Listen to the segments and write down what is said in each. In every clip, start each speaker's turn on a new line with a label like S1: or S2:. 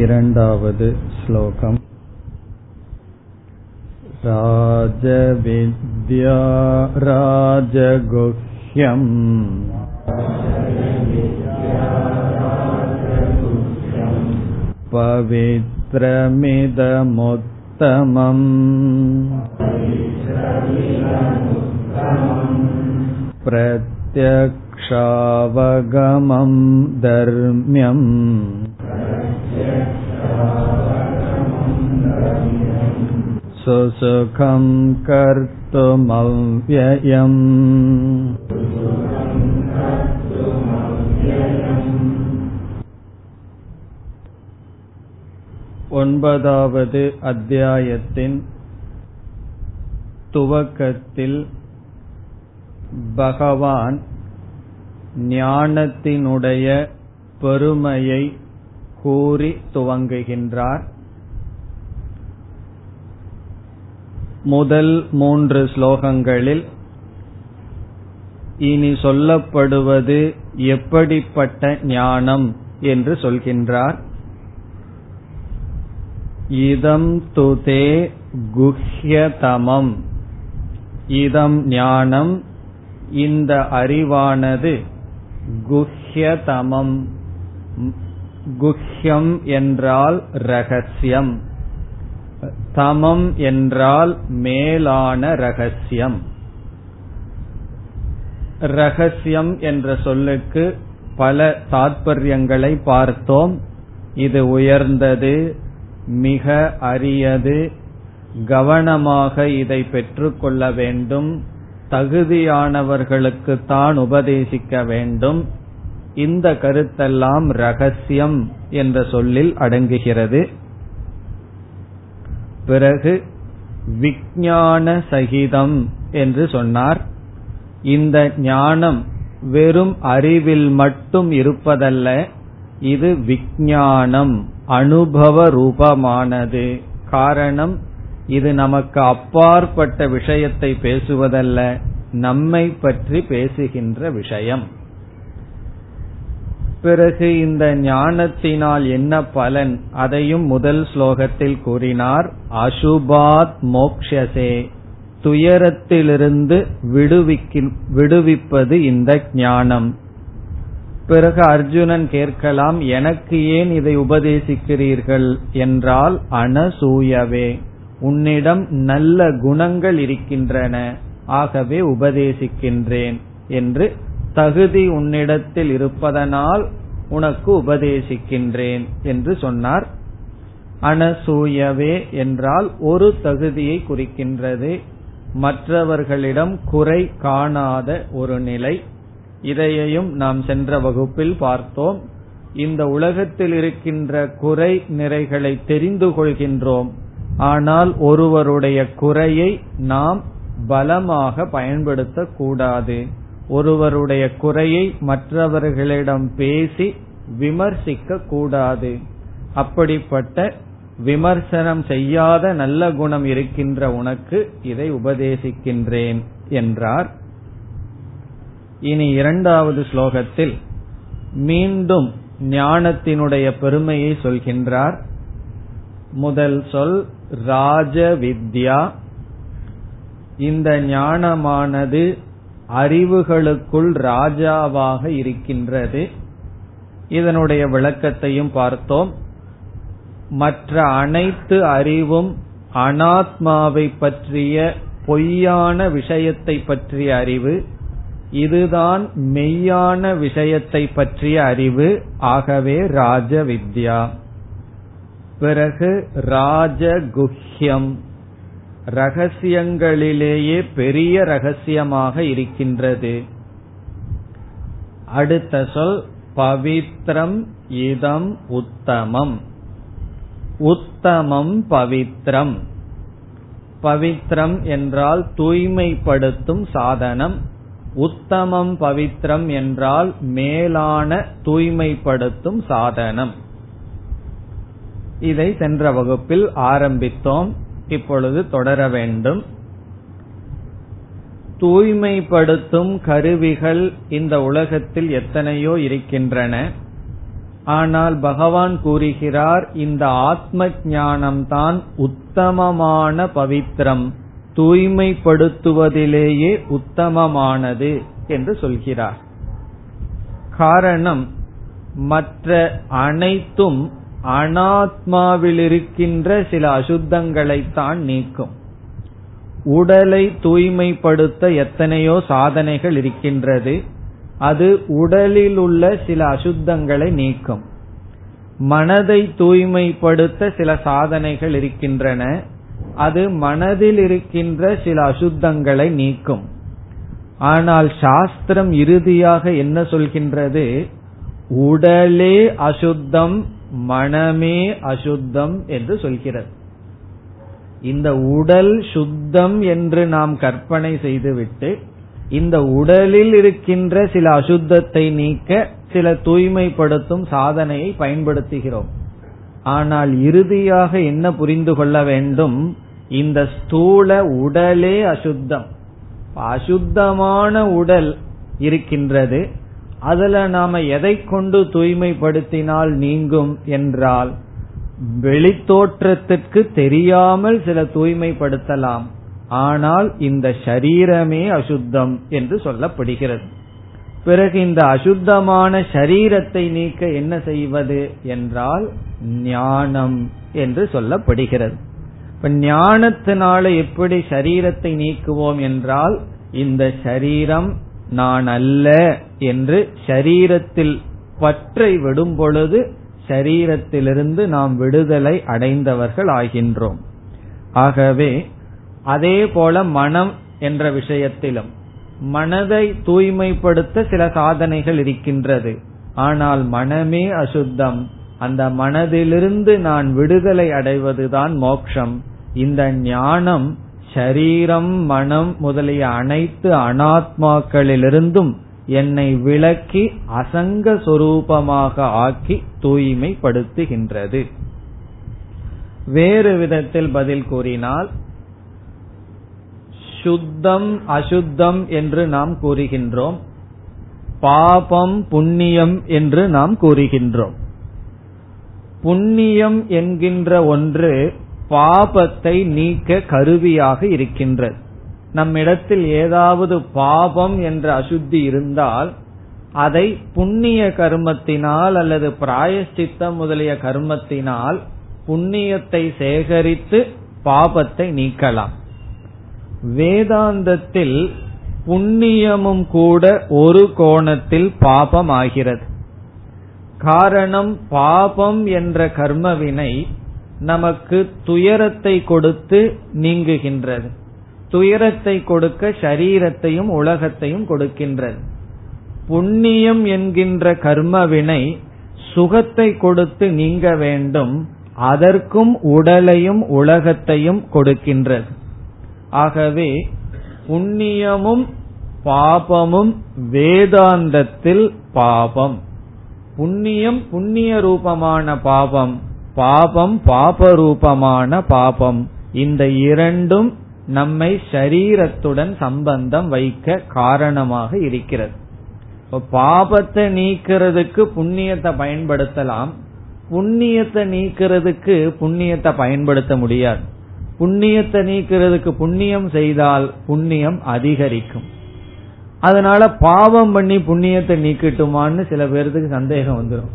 S1: इरण्डावद् श्लोकम् राजविद्या राजगुह्यम् पवित्रमिदमुत्तमम् प्रत्यक्षावगमं धर्म्यम् सुसुखं कर्तुमव्ययम् ஒன்பதாவது அத்தியாயத்தின் துவக்கத்தில் பகவான் ஞானத்தினுடைய பெருமையை கூறி துவங்குகின்றார் முதல் மூன்று ஸ்லோகங்களில் இனி சொல்லப்படுவது எப்படிப்பட்ட ஞானம் என்று சொல்கின்றார். இதம் துதே குஹ்யதமம். இதம் ஞானம் இந்த அறிவானது குஹ்யதமம். குஹ்யம் என்றால் ரகசியம். தமம் என்றால் மேலான ரகசியம். ரகசியம் என்ற சொல்லுக்கு பல தாற்பயங்களை பார்த்தோம். இது உயர்ந்தது மிக அரியது கவனமாக இதை பெற்றுக்கொள்ள வேண்டும். தகுதியானவர்களுக்கு தான் உபதேசிக்க வேண்டும். இந்த கருத்தெல்லாம் ரகசியம் என்ற சொல்லில் அடங்குகிறது. பிறகு விஞ்ஞான சகிதம் என்று சொன்னார். இந்த ஞானம் வெறும் அறிவில் மட்டும் இருப்பதல்ல இது விஞ்ஞானம் அனுபவ ரூபமானது. காரணம் இது நமக்கு அப்பாற்பட்ட விஷயத்தை பேசுவதல்ல நம்மை பற்றி பேசுகின்ற விஷயம். பிறகு இந்த ஞானத்தினால் என்ன பலன்? அதையும் முதல் ஸ்லோகத்தில் கூறினார். அசுபாத் மோக்ஷசே. துயரத்திலிருந்து விடுவிப்பது இந்த ஞானம். பிறகு அர்ஜுனன் கேட்கலாம் எனக்கு ஏன் இதை உபதேசிக்கிறீர்கள்? என்றால் அனசூயவே. உன்னிடம் நல்ல குணங்கள் இருக்கின்றன. ஆகவே உபதேசிக்கின்றேன். என்று தகுதி உன்னிடத்தில் இருப்பதனால் உனக்கு உபதேசிக்கின்றேன் என்று சொன்னார். அனசூயவே என்றால் ஒரு தகுதியை குறிக்கின்றது. மற்றவர்களிடம் குறை காணாத ஒரு நிலை. இதையையும் நாம் சென்ற வகுப்பில் பார்த்தோம். இந்த உலகத்தில் இருக்கின்ற குறை நிறைகளை தெரிந்து கொள்கின்றோம். ஆனால் ஒருவருடைய குறையை நாம் பலமாக பயன்படுத்தக்கூடாது. ஒருவருடைய குறையை மற்றவர்களிடம் பேசி விமர்சிக்க கூடாது அப்படிப்பட்ட விமர்சனம் செய்யாத நல்ல குணம் இருக்கின்ற உனக்கு இதை உபதேசிக்கின்றேன் என்றார். இனி இரண்டாவது ஸ்லோகத்தில் மீண்டும் ஞானத்தினுடைய பெருமையை சொல்கின்றார். முதல் சொல் ராஜ வித்யா. இந்த ஞானமானது அறிவுகளுக்குள் ராஜாவாக இருக்கின்றது. இதனுடைய விளக்கத்தையும் பார்த்தோம். மற்ற அனைத்து அறிவும் அனாத்மாவை பற்றிய பொய்யான விஷயத்தை பற்றிய அறிவு இதுதான் மெய்யான விஷயத்தை பற்றிய அறிவு. ஆகவே ராஜ வித்யா பிறகு ராஜகுஹ்யம். ரகசியங்களிலேயே பெரிய ரகசியமாக இருக்கின்றது. அடுத்த சொல் பவித்ரம் இதம் உத்தமம். உத்தமம் பவித்ரம். பவித்ரம் என்றால் தூய்மைப்படுத்தும் சாதனம். உத்தமம் பவித்ரம் என்றால் மேலான தூய்மைப்படுத்தும் சாதனம். இதை சென்ற வகுப்பில் ஆரம்பித்தோம். இப்பொழுது தொடர வேண்டும். தூய்மைப்படுத்தும் கருவிகள் இந்த உலகத்தில் எத்தனையோ இருக்கின்றன. ஆனால் பகவான் கூறுகிறார் இந்த ஆத்ம ஞானம்தான் உத்தமமான பவித்ரம். தூய்மைப்படுத்துவதிலேயே உத்தமமானது என்று சொல்கிறார். காரணம் மற்ற அனைத்தும் அனாத்மாவில் இருக்கின்ற சில அசுத்தங்களைத்தான் நீக்கும். உடலை தூய்மைப்படுத்த எத்தனையோ சாதனைகள் இருக்கின்றது. அது உடலில் உள்ள சில அசுத்தங்களை நீக்கும். மனதை தூய்மைப்படுத்த சில சாதனைகள் இருக்கின்றன. அது மனதில் இருக்கின்ற சில அசுத்தங்களை நீக்கும். ஆனால் சாஸ்திரம் இறுதியாக என்ன சொல்கின்றது? உடலே அசுத்தம் மனமே அசுத்தம் என்று சொல்கிறது. இந்த உடல் சுத்தம் என்று நாம் கற்பனை செய்துவிட்டு இந்த உடலில் இருக்கின்ற சில அசுத்தத்தை நீக்க சில தூய்மைப்படுத்தும் சாதனையை பயன்படுத்துகிறோம். ஆனால் இறுதியாக என்ன புரிந்து கொள்ள வேண்டும்? இந்த ஸ்தூல உடலே அசுத்தம். அசுத்தமான உடல் இருக்கின்றது. அதுல நாம எதை கொண்டு தூய்மைப்படுத்தினால் நீங்கும் என்றால் வெளித்தோற்றத்திற்கு தெரியாமல் சில தூய்மைப்படுத்தலாம். ஆனால் இந்த ஷரீரமே அசுத்தம் என்று சொல்லப்படுகிறது. பிறகு இந்த அசுத்தமான ஷரீரத்தை நீக்க என்ன செய்வது என்றால் ஞானம் என்று சொல்லப்படுகிறது. இப்ப ஞானத்தினால எப்படி சரீரத்தை நீக்குவோம் என்றால் இந்த சரீரம் நான் அல்ல என்று சரீரத்தில் பற்றை விடும் பொழுது சரீரத்திலிருந்து நாம் விடுதலை அடைந்தவர்கள் ஆகின்றோம். ஆகவே அதே போல மனம் என்ற விஷயத்திலும் மனதை தூய்மைப்படுத்த சில சாதனைகள் இருக்கின்றது. ஆனால் மனமே அசுத்தம். அந்த மனதிலிருந்து நான் விடுதலை அடைவதுதான் மோக்ஷம். இந்த ஞானம் சரீரம் மனம் முதலிய அனைத்து அனாத்மாக்களிலிருந்தும் என்னை விளக்கி அசங்க சொரூபமாக ஆக்கி தூய்மைப்படுத்துகின்றது. வேறு விதத்தில் பதில் கூறினால் சுத்தம் அசுத்தம் என்று நாம் கூறுகின்றோம். பாபம் புண்ணியம் என்று நாம் கூறுகின்றோம். புண்ணியம் என்கின்ற ஒன்று பாபத்தை நீக்க கருவியாக இருக்கின்றது. நம்மிடத்தில் ஏதாவது பாபம் என்ற அசுத்தி இருந்தால் அதை புண்ணிய கர்மத்தினால் அல்லது பிராயஷ்சித்தம் முதலிய கர்மத்தினால் புண்ணியத்தை சேகரித்து பாபத்தை நீக்கலாம். வேதாந்தத்தில் புண்ணியமும் கூட ஒரு கோணத்தில் பாபம் ஆகிறது காரணம் பாபம் என்ற கர்மவினை நமக்கு துயரத்தை கொடுத்து நீங்குகின்றது. துயரத்தை கொடுக்க சரீரத்தையும் உலகத்தையும் கொடுக்கின்றது. புண்ணியம் என்கின்ற கர்மவினை சுகத்தை கொடுத்து நீங்க வேண்டும். அதற்கும் உடலையும் உலகத்தையும் கொடுக்கின்றது. ஆகவே புண்ணியமும் பாபமும் வேதாந்தத்தில் பாபம். புண்ணியம் புண்ணிய ரூபமான பாபம் பாபம் பாப ரூபமான பாபம். இந்த இரண்டும் நம்மை சரீரத்துடன் சம்பந்தம் வைக்க காரணமாக இருக்கிறது. பாபத்தை நீக்கிறதுக்கு புண்ணியத்தை பயன்படுத்தலாம். புண்ணியத்தை நீக்கிறதுக்கு புண்ணியத்தை பயன்படுத்த முடியாது. புண்ணியத்தை நீக்கிறதுக்கு புண்ணியம் செய்தால் புண்ணியம் அதிகரிக்கும். அதனால பாவம் பண்ணி புண்ணியத்தை நீக்கட்டுமான்னு சில பேர்த்துக்கு சந்தேகம் வந்துடும்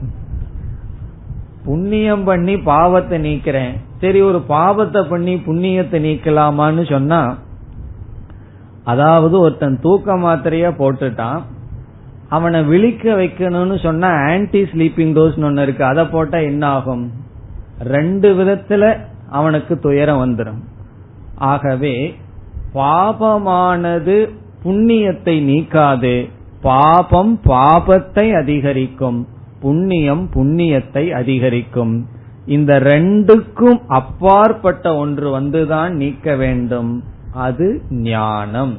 S1: புண்ணியம் பண்ணி பாவத்தை நீக்கிறேன். சரி ஒரு பாவத்தை பண்ணி புண்ணியத்தை நீக்கலாமான்னு சொன்னா அதாவது ஒருத்தன் தூக்க மாத்திரையா போட்டுட்டான் அவனை விழிக்க வைக்கணும்னு சொன்னா ஆன்டி ஸ்லீப்பிங் டோஸ் ஒன்னு இருக்கு. அதை போட்டா என்ன ஆகும் ரெண்டு விதத்துல அவனுக்கு துயரம் வந்துடும் ஆகவே பாபமானது புண்ணியத்தை நீக்காது. பாபம் பாபத்தை அதிகரிக்கும். புண்ணியம் புண்ணியத்தை அதிகரிக்கும். இந்த ரெண்டுக்கும் அப்பாற்பட்ட ஒன்று வந்துதான் நீக்க வேண்டும். அது ஞானம்.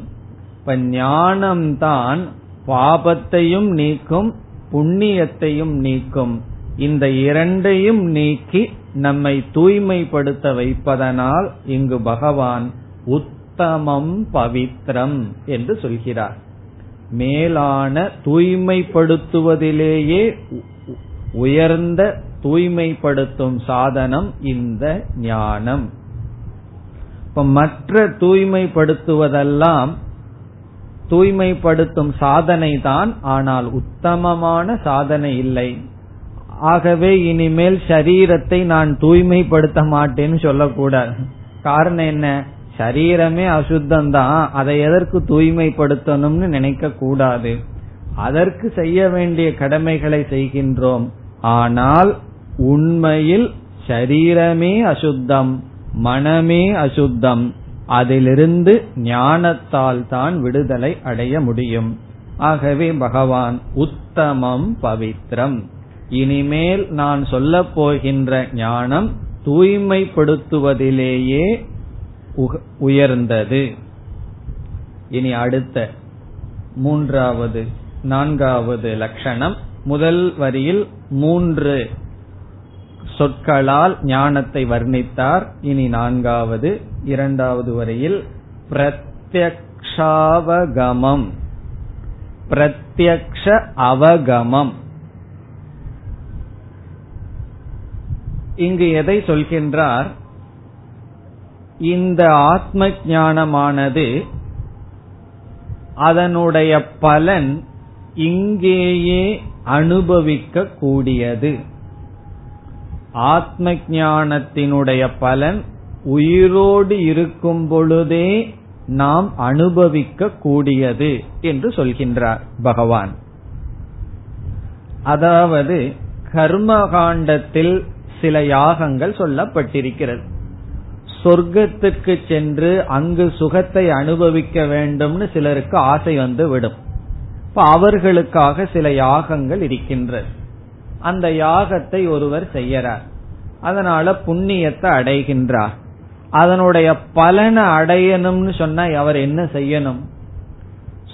S1: இப்ப ஞானம்தான் பாபத்தையும் நீக்கும் புண்ணியத்தையும் நீக்கும். இந்த இரண்டையும் நீக்கி நம்மை தூய்மைப்படுத்த வைப்பதனால் இங்கு பகவான் உத்தமம் பவித்ரம் என்று சொல்கிறார். மேலான தூய்மைப்படுத்துவதிலேயே உயர்ந்த தூய்மைப்படுத்தும் சாதனம் இந்த ஞானம். இப்ப மற்ற தூய்மைப்படுத்துவதெல்லாம் தூய்மைப்படுத்தும் சாதனை தான் ஆனால் உத்தமமான சாதனை இல்லை. ஆகவே இனிமேல் சரீரத்தை நான் தூய்மைப்படுத்த மாட்டேன்னு சொல்லக்கூடாது. காரணம் என்ன? சரீரமே அசுத்தம் தான் அதை எதற்கு தூய்மைப்படுத்தணும்னு நினைக்க கூடாது அதற்கு செய்ய வேண்டிய கடமைகளை செய்கின்றோம். ஆனால் உண்மையில் சரீரமே அசுத்தம் மனமே அசுத்தம். அதிலிருந்து ஞானத்தால் தான் விடுதலை அடைய முடியும். ஆகவே பகவான் உத்தமம் பவித்ரம். இனிமேல் நான் சொல்லப் போகின்ற ஞானம் தூய்மைப்படுத்துவதிலேயே உயர்ந்தது. இனி அடுத்த மூன்றாவது நான்காவது லட்சணம். முதல் வரியில் மூன்று சொற்களால் ஞானத்தை வர்ணித்தார். இனி நான்காவது இரண்டாவது வரையில் பிரத்யக்ஷாவகமம். பிரத்யக்ஷ அவகமம். இங்கு எதை சொல்கின்றார்? இந்த ஆத்ம ஞானமானது அதனுடைய பலன் இங்கேயே அனுபவிக்க கூடியது ஆத்ம ஞானத்தினுடைய பலன் உயிரோடு இருக்கும் பொழுதே நாம் அனுபவிக்க கூடியது என்று சொல்கின்றார் பகவான். அதாவது கர்மகாண்டத்தில் சில யாகங்கள் சொல்லப்பட்டிருக்கிறது. சொர்க்கத்துக்கு சென்று அங்கு சுகத்தை அனுபவிக்க வேண்டும்னு சிலருக்கு ஆசை வந்து விடும் இப்ப அவர்களுக்காக சில யாகங்கள் இருக்கின்றது. அந்த யாகத்தை ஒருவர் செய்யறார். அதனால புண்ணியத்தை அடைகின்றார். அதனுடைய பலனை அடையணும்னு சொன்னா அவர் என்ன செய்யணும்?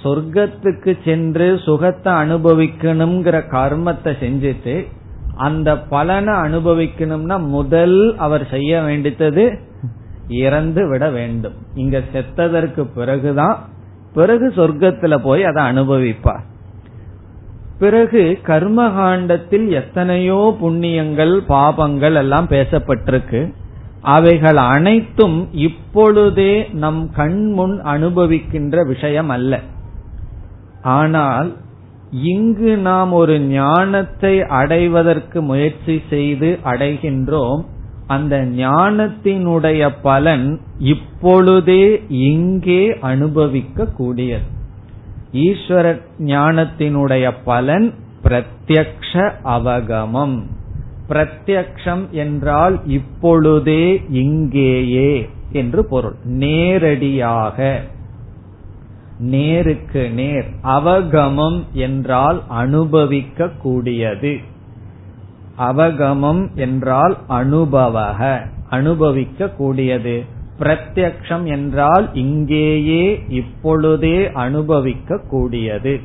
S1: சொர்க்கத்துக்கு சென்று சுகத்தை அனுபவிக்கணுங்கிற கர்மத்தை செஞ்சுட்டு அந்த பலனை அனுபவிக்கணும்னா முதல் அவர் செய்ய வேண்டியது இறந்து விட வேண்டும். இங்க செத்ததற்கு பிறகுதான் பிறகு சொர்க்கத்துல போய் அதை அனுபவிப்பார். பிறகு கர்மகாண்டத்தில் எத்தனையோ புண்ணியங்கள் பாபங்கள் எல்லாம் பேசப்பட்டிருக்கு. அவைகள் அனைத்தும் இப்பொழுதே நம் கண்முன் அனுபவிக்கின்ற விஷயம் அல்ல. ஆனால் இங்கு நாம் ஒரு ஞானத்தை அடைவதற்கு முயற்சி செய்து அடைகின்றோம். அந்த ஞானத்தினுடைய பலன் இப்பொழுதே இங்கே அனுபவிக்க கூடியது ஈஸ்வர ஞானத்தினுடைய பலன் பிரத்யக்ஷ அவகமம். பிரத்யக்ஷம் என்றால் இப்பொழுதே இங்கேயே என்று பொருள். நேரடியாக. நேருக்கு நேர். அவகமம் என்றால் அனுபவிக்க கூடியது அவகமம் என்றால் அனுபவக அனுபவிக்க கூடியது பிரத்யக்ஷம் என்றால் இங்கேயே இப்பொழுதே அனுபவிக்க கூடியது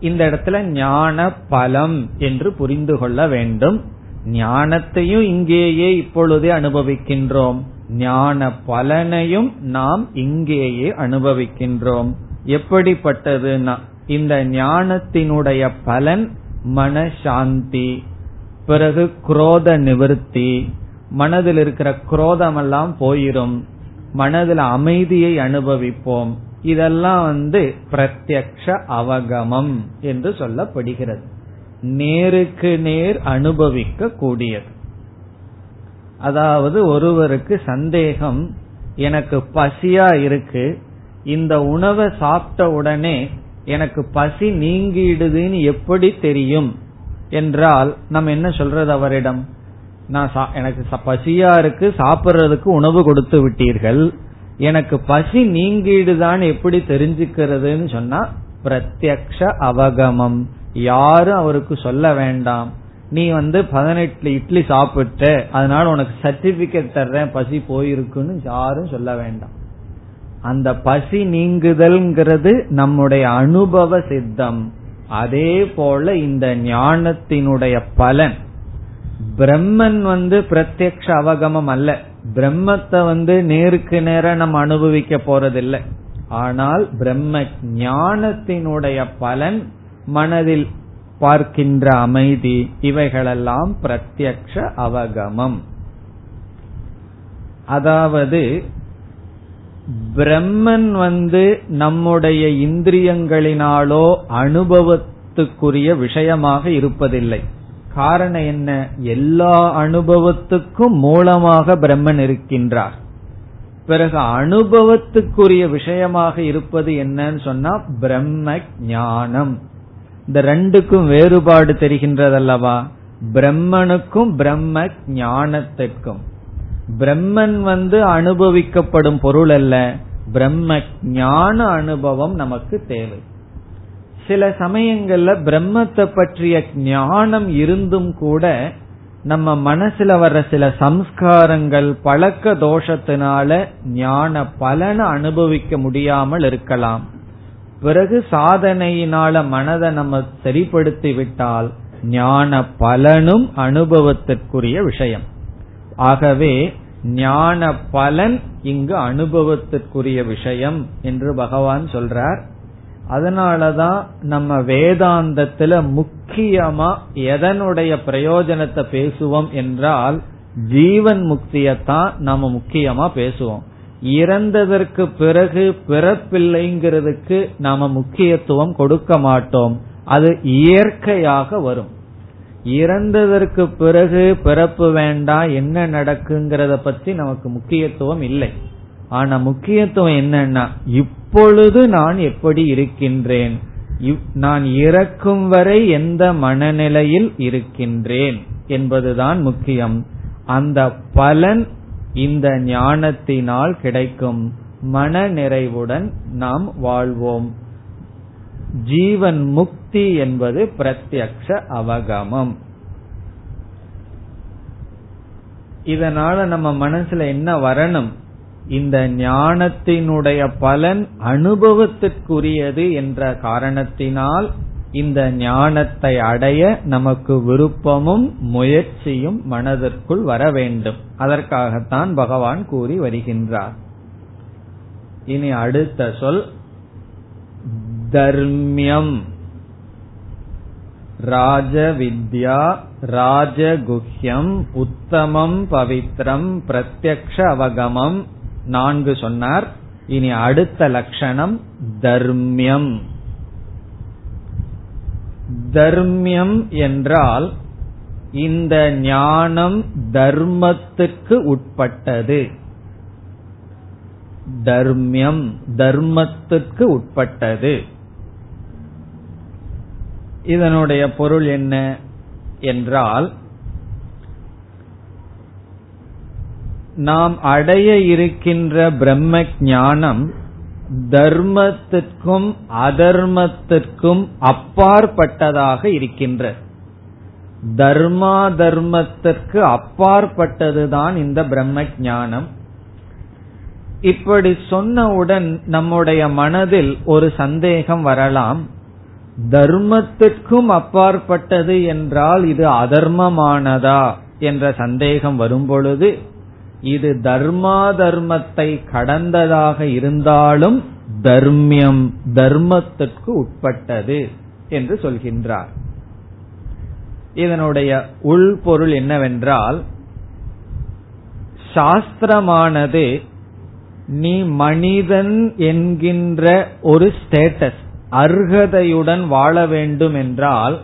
S1: இந்த இடத்துல ஞான பலம் என்று புரிந்து கொள்ள வேண்டும். ஞானத்தையும் இங்கேயே இப்பொழுதே அனுபவிக்கின்றோம். ஞான பலனையும் நாம் இங்கேயே அனுபவிக்கின்றோம். எப்படிப்பட்டதுன்னா இந்த ஞானத்தினுடைய பலன் மனசாந்தி பிறகு குரோத நிவர்த்தி மனதில் இருக்கிற குரோதமெல்லாம் போயிரும். மனதில் அமைதியை அனுபவிப்போம். இதெல்லாம் வந்து பிரத்யக்ஷ அவகமம் என்று சொல்லப்படுகிறது. நேருக்கு நேர் அனுபவிக்க கூடியது அதாவது ஒருவருக்கு சந்தேகம் எனக்கு பசியா இருக்கு இந்த உணவை சாப்பிட்ட உடனே எனக்கு பசி நீங்கிடுதுன்னு எப்படி தெரியும்? என்றால் நம்ம என்ன சொல்றது அவரிடம்? நான் எனக்கு பசியா இருக்கு சாப்பிட்றதுக்கு உணவு கொடுத்து விட்டீர்கள். எனக்கு பசி நீங்கிடுதான்னு எப்படி தெரிஞ்சுக்கிறதுன்னு சொன்னா பிரத்யக்ஷ அவகமம். யாரும் அவருக்கு சொல்ல வேண்டாம். நீ வந்து பதினெட்டு இட்லி சாப்பிட்ட அதனால உனக்கு சர்டிபிகேட் தர்றேன் பசி போயிருக்குன்னு யாரும் சொல்ல வேண்டாம். அந்த பசி நீங்குதல்ங்கிறது நம்முடைய அனுபவ சித்தம். அதே போல இந்த ஞானத்தினுடைய பலன். பிரம்மன் வந்து பிரத்யக்ஷ அவகமம் அல்ல. பிரம்மத்தை வந்து நேருக்கு நேர நம்ம அனுபவிக்க போறதில்லை. ஆனால் பிரம்ம ஞானத்தினுடைய பலன் மனதில் பார்க்கின்ற அமைதி இவைகளெல்லாம் பிரத்யக்ஷ அவகமம். அதாவது பிரம்மன் வந்து நம்முடைய இந்திரியங்களினாலோ அனுபவத்துக்குரிய விஷயமாக இருப்பதில்லை. காரணம் என்ன? எல்லா அனுபவத்துக்கும் மூலமாக பிரம்மன் இருக்கின்றார். பிறகு அனுபவத்துக்குரிய விஷயமாக இருப்பது என்னன்னு சொன்னா பிரம்ம ஞானம். இந்த ரெண்டுக்கும் வேறுபாடு தெரிகின்றதல்லவா? பிரம்மனுக்கும் பிரம்ம ஞானத்திற்கும். பிரம்மன் வந்து அனுபவிக்கப்படும் பொருள் அல்ல. பிரம்ம ஞான அனுபவம் நமக்கு தேவை. சில சமயங்கள்ல பிரம்மத்தை பற்றிய ஞானம் இருந்தும் கூட நம்ம மனசுல வர்ற சில சம்ஸ்காரங்கள் பழக்க தோஷத்தினால ஞான பலனை அனுபவிக்க முடியாமல் இருக்கலாம். பிறகு சாதனையினால மனதை நம்ம சரிப்படுத்தி விட்டால் ஞான பலனும் அனுபவத்திற்குரிய விஷயம். ஆகவே ஞான பலன் இங்கு அனுபவத்திற்குரிய விஷயம் என்று பகவான் சொல்றார். அதனாலதான் நம்ம வேதாந்தத்துல முக்கியமா எதனுடைய பிரயோஜனத்தை பேசுவோம் என்றால் ஜீவன் முக்தியத்தான் நம்ம முக்கியமா பேசுவோம். இறந்ததற்கு பிறகு பிறப்பில்லைங்கிறதுக்கு நாம முக்கியத்துவம் கொடுக்க மாட்டோம். அது இயற்கையாக வரும். இறந்ததற்கு பிறகு பிறப்பு வேண்டாம் என்ன நடக்குங்கிறத பத்தி நமக்கு முக்கியத்துவம் இல்லை. ஆனா முக்கியத்துவம் என்னன்னா இப்பொழுது நான் எப்படி இருக்கின்றேன்? நான் இறக்கும் வரை எந்த மனநிலையில் இருக்கின்றேன் என்பதுதான் முக்கியம். அந்த பலன் இந்த ஞானத்தினால் கிடைக்கும். மன நிறைவுடன் நாம் வாழ்வோம். ஜீவன் முக்தி என்பது பிரத்யக்ஷ அவகமம். இதனால நம்ம மனசுல என்ன வரணும்? இந்த ஞானத்தினுடைய பலன் அனுபவத்திற்குரியது என்ற காரணத்தினால் இந்த ஞானத்தை அடைய நமக்கு விருப்பமும் முயற்சியும் மனதிற்குள் வர வேண்டும். அதற்காகத்தான் பகவான் கூறி வருகின்றார். இனி அடுத்த சொல். தர்மியம். ராஜவித்யா ராஜகுஹ்யம் உத்தமம் பவித்ரம் பிரத்யக்ஷ அவகமம். நான்கு சொன்னார். இனி அடுத்த லட்சணம் தர்மியம். தர்மியம் என்றால் இந்த ஞானம் தர்மத்துக்கு உட்பட்டது. தர்மியம் தர்மத்துக்கு உட்பட்டது. இதனுடைய பொருள் என்ன என்றால் நாம் அடைய இருக்கின்ற பிரம்ம ஞானம் தர்மத்திற்கும் அதர்மத்திற்கும் அப்பாற்பட்டதாக இருக்கின்ற. தர்மா தர்மத்திற்கு அப்பாற்பட்டதுதான் இந்த பிரம்ம ஞானம். இப்படி சொன்னவுடன் நம்முடைய மனதில் ஒரு சந்தேகம் வரலாம். தர்மத்திற்கும் அப்பாற்பட்டது என்றால் இது அதர்மமானதா என்ற சந்தேகம் வரும்பொழுது இது தர்மா தர்மத்தை கடந்ததாக இருந்தாலும் தர்மியம் தர்மத்திற்கு உட்பட்டது என்று சொல்கின்றார். இதனுடைய உள்பொருள் என்னவென்றால் சாஸ்திரமானது நீ மனிதன் என்கின்ற ஒரு ஸ்டேட்டஸ் அர்ஹதையுடன் வாழ வேண்டும் என்றால்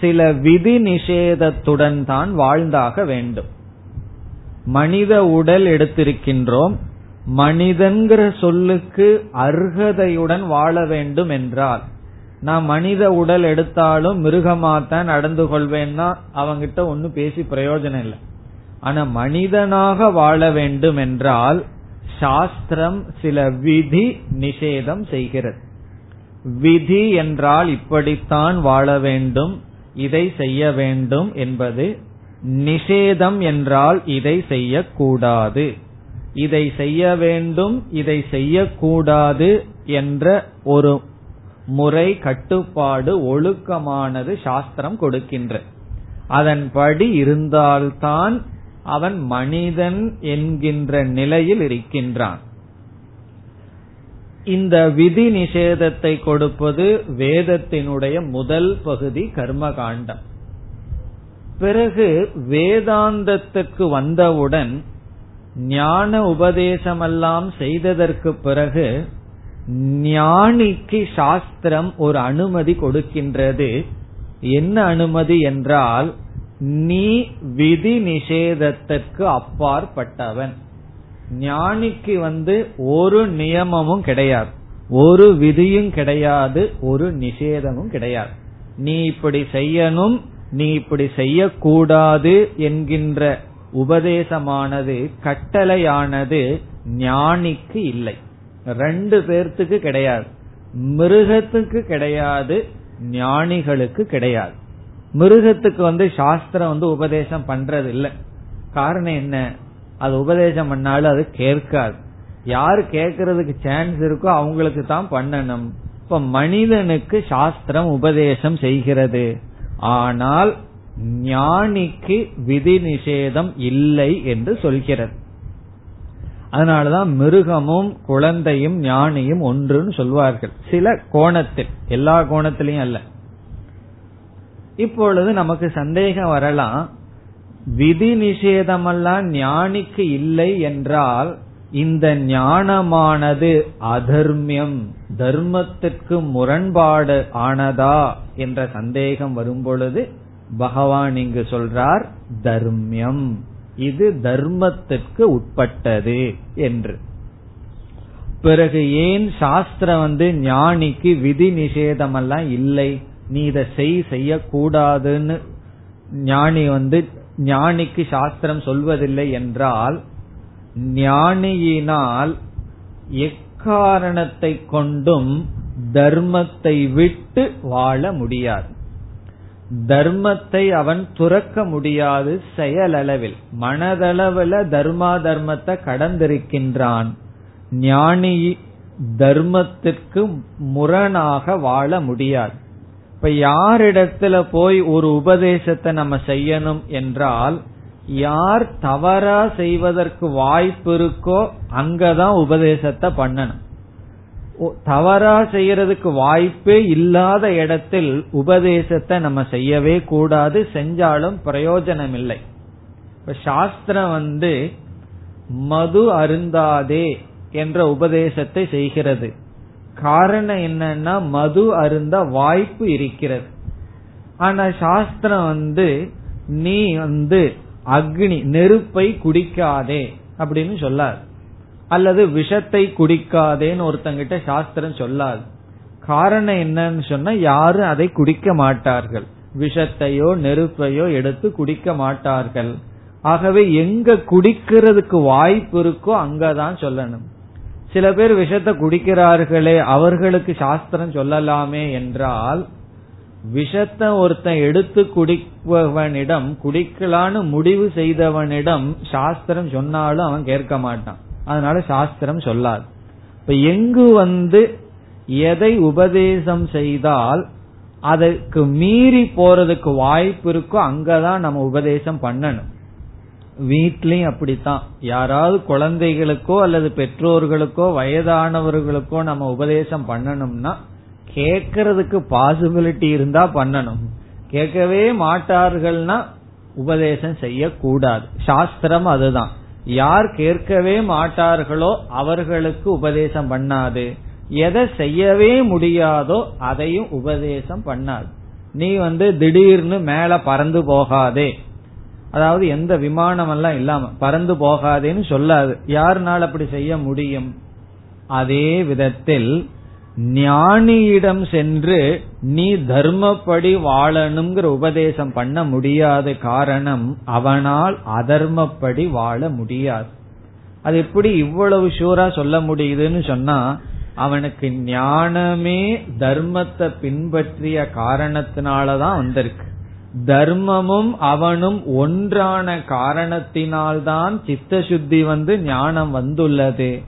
S1: சில விதி நிஷேதத்துடன் தான் வாழ்ந்தாக வேண்டும். மனித உடல் எடுத்திருக்கின்றோம். மனிதன்கிற சொல்லுக்கு அர்ஹதையுடன் வாழ வேண்டும் என்றால் நான் மனித உடல் எடுத்தாலும் மிருகமாத்தான் நடந்து கொள்வேன்னா அவங்கிட்ட ஒன்னும் பேசி பிரயோஜனம் இல்லை. ஆனா மனிதனாக வாழ வேண்டும் என்றால் சாஸ்திரம் சில விதி நிஷேதம் செய்கிறது. விதி என்றால் இப்படித்தான் வாழ வேண்டும் இதை செய்ய வேண்டும் என்பது நிஷேதம் என்றால் இதை செய்யக்கூடாது. இதை செய்ய வேண்டும் இதை செய்யக்கூடாது என்ற ஒரு முறை கட்டுப்பாடு ஒழுக்கமானது சாஸ்திரம் கொடுக்கின்ற. அதன்படி இருந்தால்தான் அவன் மனிதன் என்கின்ற நிலையில் இருக்கின்றான். இந்த விதி நிஷேதத்தை கொடுப்பது வேதத்தினுடைய முதல் பகுதி கர்ம காண்டம் பிறகு வேதாந்தத்துக்கு வந்தவுடன் ஞான உபதேசமெல்லாம் செய்ததற்கு பிறகு ஞானிக்கு சாஸ்திரம் ஒரு அனுமதி கொடுக்கின்றது. என்ன அனுமதி என்றால் நீ விதி நிஷேதத்திற்கு அப்பாற்பட்டவன். ஞானிக்கு வந்து ஒரு நியமமும் கிடையாது. ஒரு விதியும் கிடையாது ஒரு நிஷேதமும் கிடையாது. நீ இப்படி செய்யணும் நீ இப்படி செய்யக்கூடாது என்கின்ற உபதேசமானது கட்டளையானது ஞானிக்கு இல்லை. ரெண்டு பேர்த்துக்கு கிடையாது. மிருகத்துக்கு கிடையாது ஞானிகளுக்கு கிடையாது. மிருகத்துக்கு வந்து சாஸ்திரம் வந்து உபதேசம் பண்றது இல்லை காரணம் என்ன? அது உபதேசம் பண்ணாலும் அது கேட்காது. யாரு கேட்கறதுக்கு சான்ஸ் இருக்கோ அவங்களுக்கு தான் பண்ணணும். இப்ப மனிதனுக்கு சாஸ்திரம் உபதேசம் செய்கிறது. ஆனால் ஞானிக்கு விதி நிஷேதம் இல்லை என்று சொல்கிறது. அதனாலதான் மிருகமும் குழந்தையும் ஞானியும் ஒன்றுன்னு சொல்வார்கள். சில கோணத்தில். எல்லா கோணத்திலையும் அல்ல. இப்பொழுது நமக்கு சந்தேகம் வரலாம். விதி நிஷேதமெல்லாம் ஞானிக்கு இல்லை என்றால் இந்த ஞானமானது அதர்மியம். தர்மத்திற்கு முரண்பாடு ஆனதா என்ற சந்தேகம் வரும்பொழுது பகவான் இங்கு சொல்றார் தர்மியம். இது தர்மத்திற்கு உட்பட்டது என்று. பிறகு ஏன் சாஸ்திரம் வந்து ஞானிக்கு விதி நிஷேதமெல்லாம் இல்லை? நீ இதை செய் செய்யக்கூடாதுன்னு ஞானி வந்து ஞானிக்கு சாஸ்திரம் சொல்வதில்லை என்றால் ஞானியினால் எக்காரணத்தை கொண்டும் தர்மத்தை விட்டு வாழ முடியாது. தர்மத்தை அவன் துறக்க முடியாது செயலளவில். மனதளவில் தர்மா தர்மத்தை கடந்திருக்கின்றான். ஞானி தர்மத்திற்கு முரணாக வாழ முடியாது. இப்ப யாரிடத்துல போய் ஒரு உபதேசத்தை நம்ம செய்யணும் என்றால் யார் தவறா செய்வதற்கு வாய்ப்பு இருக்கோ அங்கதான் உபதேசத்தை பண்ணணும். தவறா செய்யறதுக்கு வாய்ப்பே இல்லாத இடத்தில் உபதேசத்தை நம்ம செய்யவே கூடாது செஞ்சாலும் பிரயோஜனம் இல்லை இப்ப சாஸ்திரம் வந்து மது அருந்தாதே என்ற உபதேசத்தை செய்கிறது. காரணம் என்னன்னா மது அருந்த வாய்ப்பு இருக்கிறது. ஆனா சாஸ்திரம் வந்து நீ வந்து அக்னி நெருப்பை குடிக்காதே அப்படின்னு சொல்லாது. அல்லது விஷத்தை குடிக்காதேன்னு ஒருத்தங்கிட்ட சாஸ்திரம் சொல்லாது. காரணம் என்னன்னு சொன்னா யாரும் அதை குடிக்க மாட்டார்கள். விஷத்தையோ நெருப்பையோ எடுத்து குடிக்க மாட்டார்கள். ஆகவே எங்க குடிக்கிறதுக்கு வாய்ப்பு இருக்கோ அங்கதான் சொல்லணும். சில பேர் விஷத்தை குடிக்கிறார்களே அவர்களுக்கு சாஸ்திரம் சொல்லலாமே என்றால் விஷத்தை ஒருத்தன் எடுத்து குடிப்பவனிடம் குடிக்கலான்னு முடிவு செய்தவனிடம் சாஸ்திரம் சொன்னாலும் அவன் கேட்க மாட்டான். அதனால சாஸ்திரம் சொல்லாது. இப்ப எங்கு வந்து எதை உபதேசம் செய்தால் அதற்கு மீறி போறதுக்கு வாய்ப்பு இருக்கோ அங்கதான் நம்ம உபதேசம் பண்ணணும். வீட்லயும் அப்படித்தான். யாராவது குழந்தைகளுக்கோ அல்லது பெற்றோர்களுக்கோ வயதானவர்களுக்கோ நம்ம உபதேசம் பண்ணணும்னா கேட்கறதுக்கு பாசிபிலிட்டி இருந்தா பண்ணணும். கேட்கவே மாட்டார்கள்னா உபதேசம் செய்யக்கூடாது. சாஸ்திரம் அதுதான். யார் கேட்கவே மாட்டார்களோ அவர்களுக்கு உபதேசம் பண்ணாது. எதை செய்யவே முடியாதோ அதையும் உபதேசம் பண்ணாது. நீ வந்து திடீர்னு மேல பறந்து போகாதே. அதாவது எந்த விமானம் எல்லாம் இல்லாம பறந்து போகாதேன்னு சொல்லாது. யாருனால் அப்படி செய்ய முடியும்? அதே விதத்தில் ஞானியிடம் சென்று நீ தர்மப்படி வாழணுங்கிற உபதேசம் பண்ண முடியாத காரணம் அவனால் அதர்மப்படி வாழ முடியாது. அது எப்படி இவ்வளவு ஷூரா சொல்ல முடியுதுன்னு சொன்னா அவனுக்கு ஞானமே தர்மத்தை பின்பற்றிய காரணத்தினாலதான் வந்திருக்கு. தர்மமும் அவனும் ஒன்றான காரணத்தினால்தான் சித்த சுத்தி வந்து ஞானம் வந்துள்ளது.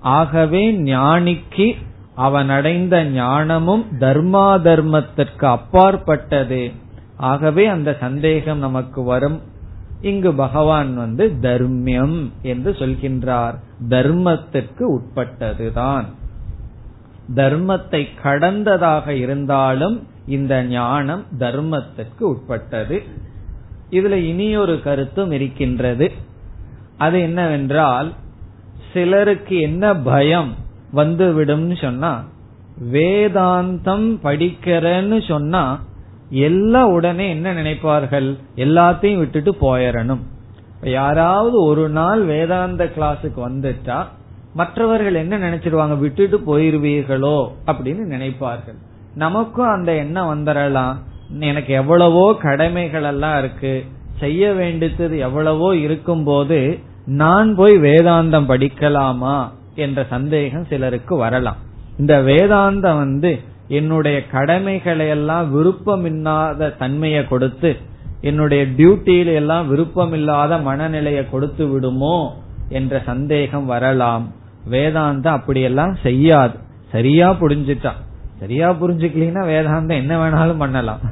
S1: ஆகவே ஞானிக்கு அவன் அடைந்த ஞானமும் தர்மா தர்மத்திற்கு அப்பாற்பட்டது. ஆகவே அந்த சந்தேகம் நமக்கு வரும். இங்கு பகவான் வந்து தர்மியம் என்று சொல்கின்றார். தர்மத்திற்கு உட்பட்டதுதான். தர்மத்தை கடந்ததாக இருந்தாலும் இந்த ஞானம் தர்மத்திற்கு உட்பட்டது. இதுல இனியொரு கருத்தும் இருக்கின்றது. அது என்னவென்றால் சிலருக்கு என்ன பயம் வந்துவிடும்னு சொன்னா வேதாந்தம் படிக்கிறேன்னு சொன்னா எல்லாம் உடனே என்ன நினைப்பார்கள்? எல்லாத்தையும் விட்டுட்டு போயிடணும் யாராவது ஒரு நாள் வேதாந்த கிளாஸுக்கு வந்துட்டா மற்றவர்கள் என்ன நினைச்சிருவாங்க? விட்டுட்டு போயிருவீர்களோ அப்படின்னு நினைப்பார்கள். நமக்கும் அந்த எண்ணம் வந்துடலாம் எனக்கு எவ்வளவோ கடமைகள் எல்லாம் இருக்கு. செய்ய வேண்டியது எவ்வளவோ இருக்கும் போது நான் போய் வேதாந்தம் படிக்கலாமா என்ற சந்தேகம் சிலருக்கு வரலாம். இந்த வேதாந்தம் வந்து என்னுடைய கடமைகளை எல்லாம் விருப்பமில்லாத தன்மையை கொடுத்து என்னுடைய டியூட்டியில எல்லாம் விருப்பமில்லாத மனநிலையை கொடுத்து விடுமோ என்ற சந்தேகம் வரலாம். வேதாந்தம் அப்படியெல்லாம் செய்யாது. சரியா புரிஞ்சிட்டான். சரியா புரிஞ்சுக்கலீங்கன்னா வேதாந்தம் என்ன வேணாலும் பண்ணலாம்.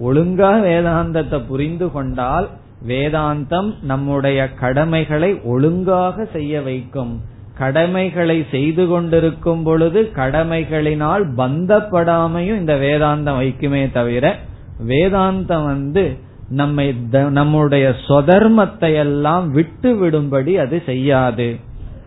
S1: ஒழுங்கா வேதாந்தத்தை புரிந்து கொண்டால் வேதாந்தம் நம்முடைய கடமைகளை ஒழுங்காக செய்ய வைக்கும். கடமைகளை செய்து கொண்டிருக்கும் பொழுது கடமைகளினால் பந்தப்படாமையும் இந்த வேதாந்தம் வைக்குமே தவிர வேதாந்தம் வந்து நம்மை நம்முடைய சொதர்மத்தை எல்லாம் விட்டு விடும்படி அது செய்யாது.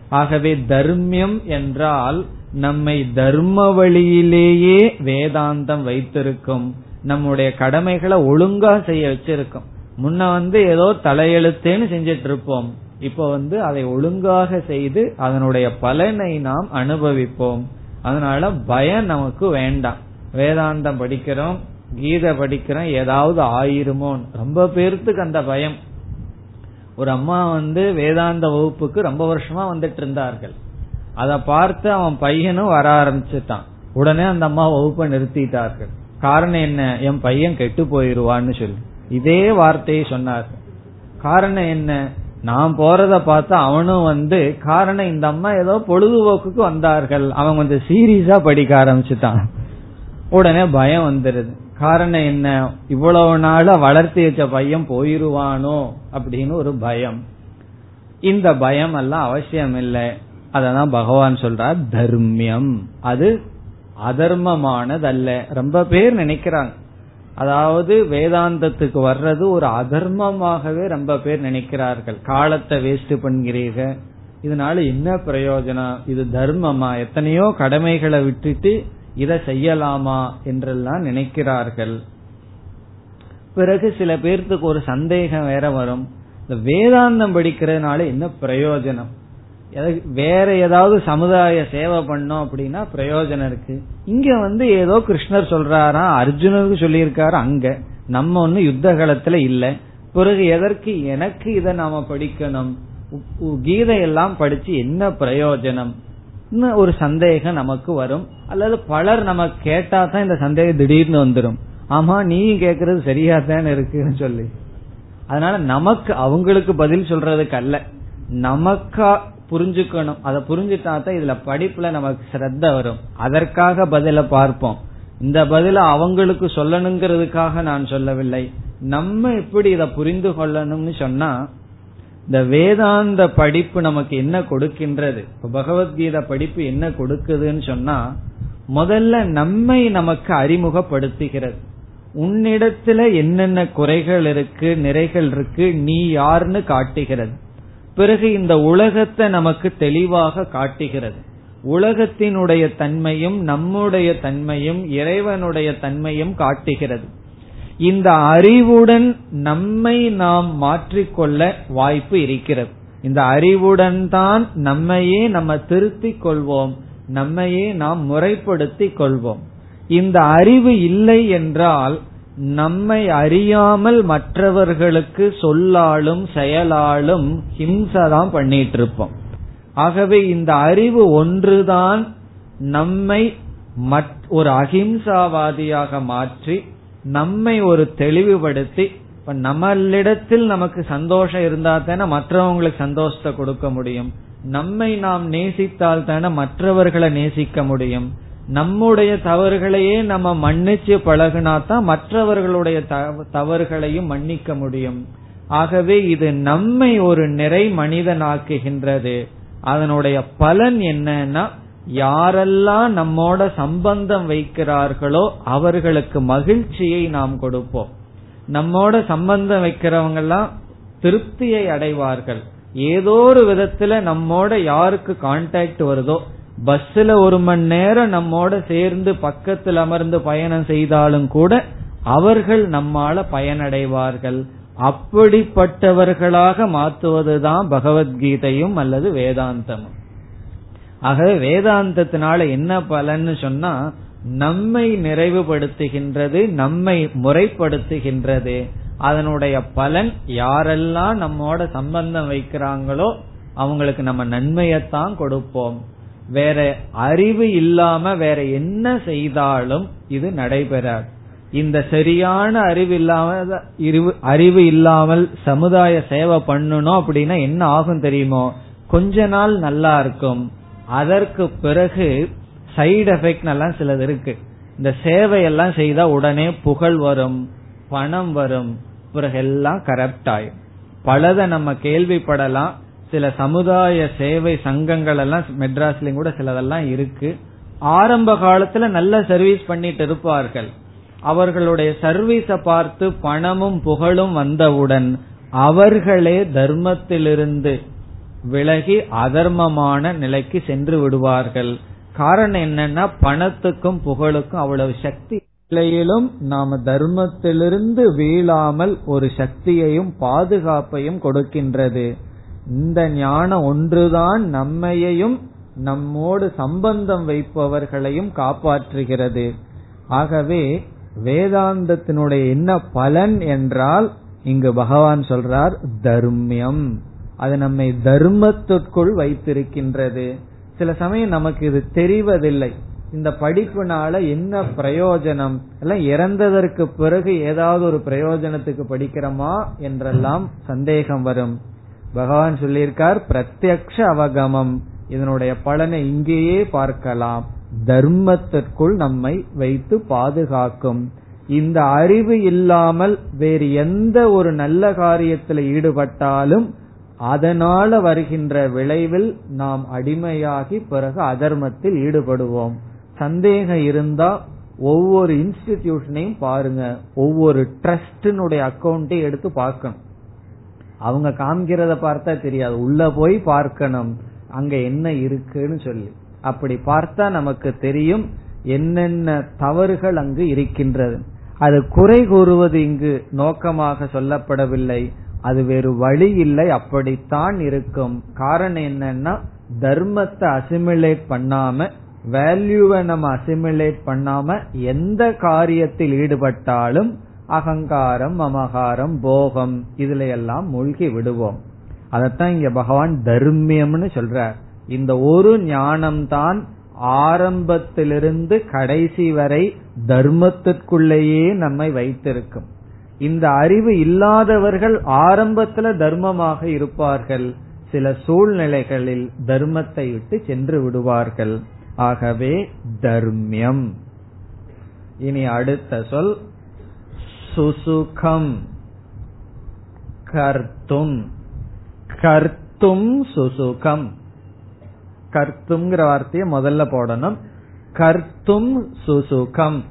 S1: ஆகவே தர்மியம் என்றால் நம்மை தர்ம வழியிலேயே வேதாந்தம் வைத்திருக்கும் நம்முடைய கடமைகளை ஒழுங்கா செய்ய வச்சிருக்கும். முன்ன வந்து ஏதோ தலையெழுத்தேன்னு செஞ்சிட்டு இருப்போம் இப்ப வந்து அதை ஒழுங்காக செய்து அதனுடைய பலனை நாம் அனுபவிப்போம். அதனால பயம் நமக்கு வேண்டாம். வேதாந்தம் படிக்கிறோம் கீதை படிக்கிறோம் ஏதாவது ஆயிருமோன்னு ரொம்ப பேர்த்துக்கு அந்த பயம். ஒரு அம்மா வந்து வேதாந்த வகுப்புக்கு ரொம்ப வருஷமா வந்துட்டு இருந்தார்கள். அதை பார்த்து அவன் பையனும் வர ஆரம்பிச்சுட்டான். உடனே அந்த அம்மா வகுப்பை நிறுத்திட்டார்கள். காரணம் என்ன? என் பையன் கெட்டு போயிருவான்னு சொல்லி. இதே வார்த்தையை சொன்னார். காரணம் என்ன? நான் போறத பார்த்தா அவனும் வந்து காரணம் இந்த அம்மா ஏதோ பொழுதுபோக்குக்கு வந்தார்கள். அவன் கொஞ்சம் சீரியஸா படிக்க ஆரம்பிச்சுட்டான். உடனே பயம் வந்துருது. காரணம் என்ன? இவ்வளவு நாள வளர்த்தி வச்ச பையன் போயிருவானோ அப்படின்னு ஒரு பயம். இந்த பயம் எல்லாம் அவசியம் இல்லை அதான் பகவான் சொல்றார் தர்மியம். அது அதர்மமானது அல்ல ரொம்ப பேர் நினைக்கிறாங்க. அதாவது வேதாந்தத்துக்கு வர்றது ஒரு அதர்மமாகவே ரொம்ப பேர் நினைக்கிறார்கள். காலத்தை வேஸ்ட் பண்ணுகிறீர்கள் இதனால என்ன பிரயோஜனம்? இது தர்மமா? எத்தனையோ கடமைகளை விட்டுட்டு இதை செய்யலாமா என்றெல்லாம் நினைக்கிறார்கள். பிறகு சில பேர்த்துக்கு ஒரு சந்தேகம் வேற வரும். இந்த வேதாந்தம் படிக்கிறதுனால என்ன பிரயோஜனம்? வேற ஏதாவது சமுதாய சேவை பண்ணோம் அப்படின்னா பிரயோஜனம் இருக்கு. இங்க வந்து ஏதோ கிருஷ்ணர் சொல்றாரா அர்ஜுனருக்கு சொல்லியிருக்காரு அங்க. நம்ம ஒண்ணு யுத்த காலத்துல இல்ல. பிறகு எதற்கு எனக்கு இதை நாம படிக்கணும்? கீதையெல்லாம் படிச்சு என்ன பிரயோஜனம்? ஒரு சந்தேகம் நமக்கு வரும். அல்லது பலர் நம்ம கேட்டா தான் இந்த சந்தேகம் திடீர்னு வந்துடும் ஆமா நீ கேக்குறது சரியா தான் இருக்குன்னு சொல்லி. அதனால நமக்கு அவங்களுக்கு பதில் சொல்றதுக்கு அல்ல. நமக்கா புரிஞ்சுக்கணும். அதை புரிஞ்சுட்டா தான் இதுல படிப்புல நமக்கு சிரத்த வரும். அதற்காக பதில பார்ப்போம். இந்த பதில அவங்களுக்கு சொல்லணுங்கிறதுக்காக நான் சொல்லவில்லை. நம்ம எப்படி இதை புரிந்து கொள்ளணும்னு சொன்னா இந்த வேதாந்த படிப்பு நமக்கு என்ன கொடுக்கின்றது? இப்ப பகவத்கீதை படிப்பு என்ன கொடுக்குதுன்னு சொன்னா முதல்ல நம்மை நமக்கு அறிமுகப்படுத்துகிறது. உன்னிடத்துல என்னென்ன குறைகள் இருக்கு நிறைகள் இருக்கு நீ யாருன்னு காட்டுகிறது. பிறகு இந்த உலகத்தை நமக்கு தெளிவாக காட்டுகிறது. உலகத்தினுடைய தன்மையும் நம்முடைய தன்மையும் இறைவனுடைய தன்மையும் காட்டுகிறது. இந்த அறிவுடன் நம்மை நாம் மாற்றிக்கொள்ள வாய்ப்பு இருக்கிறது. இந்த அறிவுடன் தான் நம்மையே நம்ம திருத்திக் கொள்வோம். நம்மையே நாம் முறைப்படுத்திக் கொள்வோம். இந்த அறிவு இல்லை என்றால் நம்மை அறியாமல் மற்றவர்களுக்கு சொல்லாலும் செயலாலும் ஹிம்சதான் பண்ணிட்டு இருப்போம் ஆகவே இந்த அறிவு ஒன்றுதான் நம்மை ஒரு அகிம்சாவாதியாக மாற்றி நம்மை ஒரு தெளிவுபடுத்தி இப்ப நம்மளிடத்தில் நமக்கு சந்தோஷம் இருந்தா தானே மற்றவங்களுக்கு சந்தோஷத்தை கொடுக்க முடியும். நம்மை நாம் நேசித்தால் தானே மற்றவர்களை நேசிக்க முடியும். நம்முடைய தவறுகளையே நம்ம மன்னிச்சு பழகினா தான் மற்றவர்களுடைய தவறுகளையும் மன்னிக்க முடியும். ஆகவே இது நம்மை ஒரு நிறை மனிதனாக்குகின்றது. அதனுடைய பலன் என்னன்னா யாரெல்லாம் நம்மோட சம்பந்தம் வைக்கிறார்களோ அவர்களுக்கு மகிழ்ச்சியை நாம் கொடுப்போம். நம்மோட சம்பந்தம் வைக்கிறவங்க எல்லாம் திருப்தியை அடைவார்கள். ஏதோ ஒரு விதத்துல நம்மோட யாருக்கு கான்டாக்ட் வருதோ பஸ்ல ஒரு மணி நேரம் நம்மோட சேர்ந்து பக்கத்தில் அமர்ந்து பயணம் செய்தாலும் கூட அவர்கள் நம்மால பயனடைவார்கள். அப்படிப்பட்டவர்களாக மாற்றுவதுதான் பகவத்கீதையும் அல்லது வேதாந்தமும். ஆகவே வேதாந்தத்தினால என்ன பலன்னு சொன்னா நம்மை நிறைவுபடுத்துகின்றது நம்மை முறைப்படுத்துகின்றது. அதனுடைய பலன் யாரெல்லாம் நம்மோட சம்பந்தம் வைக்கிறாங்களோ அவங்களுக்கு நம்ம நன்மையத்தான் கொடுப்போம். வேற அறிவு இல்லாம வேற என்ன செய்தாலும் இது நடைபெறாது. இந்த சரியான அறிவு இல்லாம அறிவு இல்லாமல் சமுதாய சேவை பண்ணணும் அப்படின்னா என்ன ஆகும் தெரியுமோ? கொஞ்ச நாள் நல்லா இருக்கும். அதற்கு பிறகு சைடு எஃபெக்ட் எல்லாம் சிலது இருக்கு. இந்த சேவையெல்லாம் செய்தா உடனே புகழ் வரும் பணம் வரும் பிறகு எல்லாம் கரப்ட் ஆயும் பலதை நம்ம கேள்விப்படலாம் சில சமுதாய சேவை சங்கங்கள் எல்லாம் மெட்ராஸ்லயும் கூட சிலதெல்லாம் இருக்கு. ஆரம்ப காலத்துல நல்ல சர்வீஸ் பண்ணிட்டு இருப்பார்கள். அவர்களுடைய சர்வீஸ பார்த்து பணமும் புகழும் வந்தவுடன் அவர்களே தர்மத்திலிருந்து விலகி அதர்மமான நிலைக்கு சென்று விடுவார்கள். காரணம் என்னன்னா பணத்துக்கும் புகழுக்கும் அவ்வளவு சக்தி நிலையிலும் நாம தர்மத்திலிருந்து வீழாமல் ஒரு சக்தியையும் பாதுகாப்பையும் கொடுக்கின்றது. இந்த ஞானம் ஒன்றுதான் நம்மையையும் நம்மோடு சம்பந்தம் வைப்பவர்களையும் காப்பாற்றுகிறது. ஆகவே வேதாந்தத்தினுடைய என்ன பலன் என்றால் இங்கு பகவான் சொல்றார் தர்மியம். அது நம்மை தர்மத்திற்குள் வைத்திருக்கின்றது. சில சமயம் நமக்கு இது தெரிவதில்லை. இந்த படிப்புனால என்ன பிரயோஜனம்? எல்லாம் இறந்ததற்கு பிறகு ஏதாவது ஒரு பிரயோஜனத்துக்கு படிக்கிறோமா என்றெல்லாம் சந்தேகம் வரும். பகவான் சொல்லியிருக்கார் பிரத்யக்ஷ அவகமம். இதனுடைய பலனை இங்கேயே பார்க்கலாம். தர்மத்திற்குள் நம்மை வைத்து பாதுகாக்கும். இந்த அறிவு இல்லாமல் வேறு எந்த ஒரு நல்ல காரியத்தில் ஈடுபட்டாலும் அதனால வருகின்ற விளைவில் நாம் அடிமையாகி பிறகு அதர்மத்தில் ஈடுபடுவோம். சந்தேகம் இருந்தா ஒவ்வொரு இன்ஸ்டிடியூஷனையும் பாருங்க. ஒவ்வொரு டிரஸ்டினுடைய அக்கௌண்ட்டையும் எடுத்து பார்க்கணும். அவங்க காமிக்கிறத பார்த்தா தெரியாது. உள்ள போய் பார்க்கணும். அங்க என்ன இருக்குன்னு சொல்லி. அப்படி பார்த்தா நமக்கு தெரியும் என்னென்ன தவறுகள் அங்கு இருக்கின்றது. அது குறை கூறுவது இங்கு நோக்கமாக சொல்லப்படவில்லை. அது வேறு வழி இல்லை. அப்படித்தான் இருக்கும். காரணம் என்னன்னா தர்மத்தை அசிமிலேட் பண்ணாம வேல்யூவை நம்ம அசிமிலேட் பண்ணாம எந்த காரியத்தில் ஈடுபட்டாலும் அகங்காரம் மமகாரம் போகம் இதுல எல்லாம் மூழ்கி விடுவோம். அதத்தான் இங்க பகவான் தர்மியம்னு சொல்றார். இந்த ஒரு ஞானம்தான் ஆரம்பத்திலிருந்து கடைசி வரை தர்மத்திற்குள்ளேயே நம்மை வைத்திருக்கும். இந்த அறிவு இல்லாதவர்கள் ஆரம்பத்துல தர்மமாக இருப்பார்கள். சில சூழ்நிலைகளில் தர்மத்தை விட்டு சென்று விடுவார்கள். ஆகவே தர்மியம். இனி அடுத்த சொல் சுசுகம் கர்த்தும் கர்த்தும் சுசுகம் கர்த்துங்கிற வார்த்தையை முதல்ல போடணும். கர்த்தும் சுசுகம்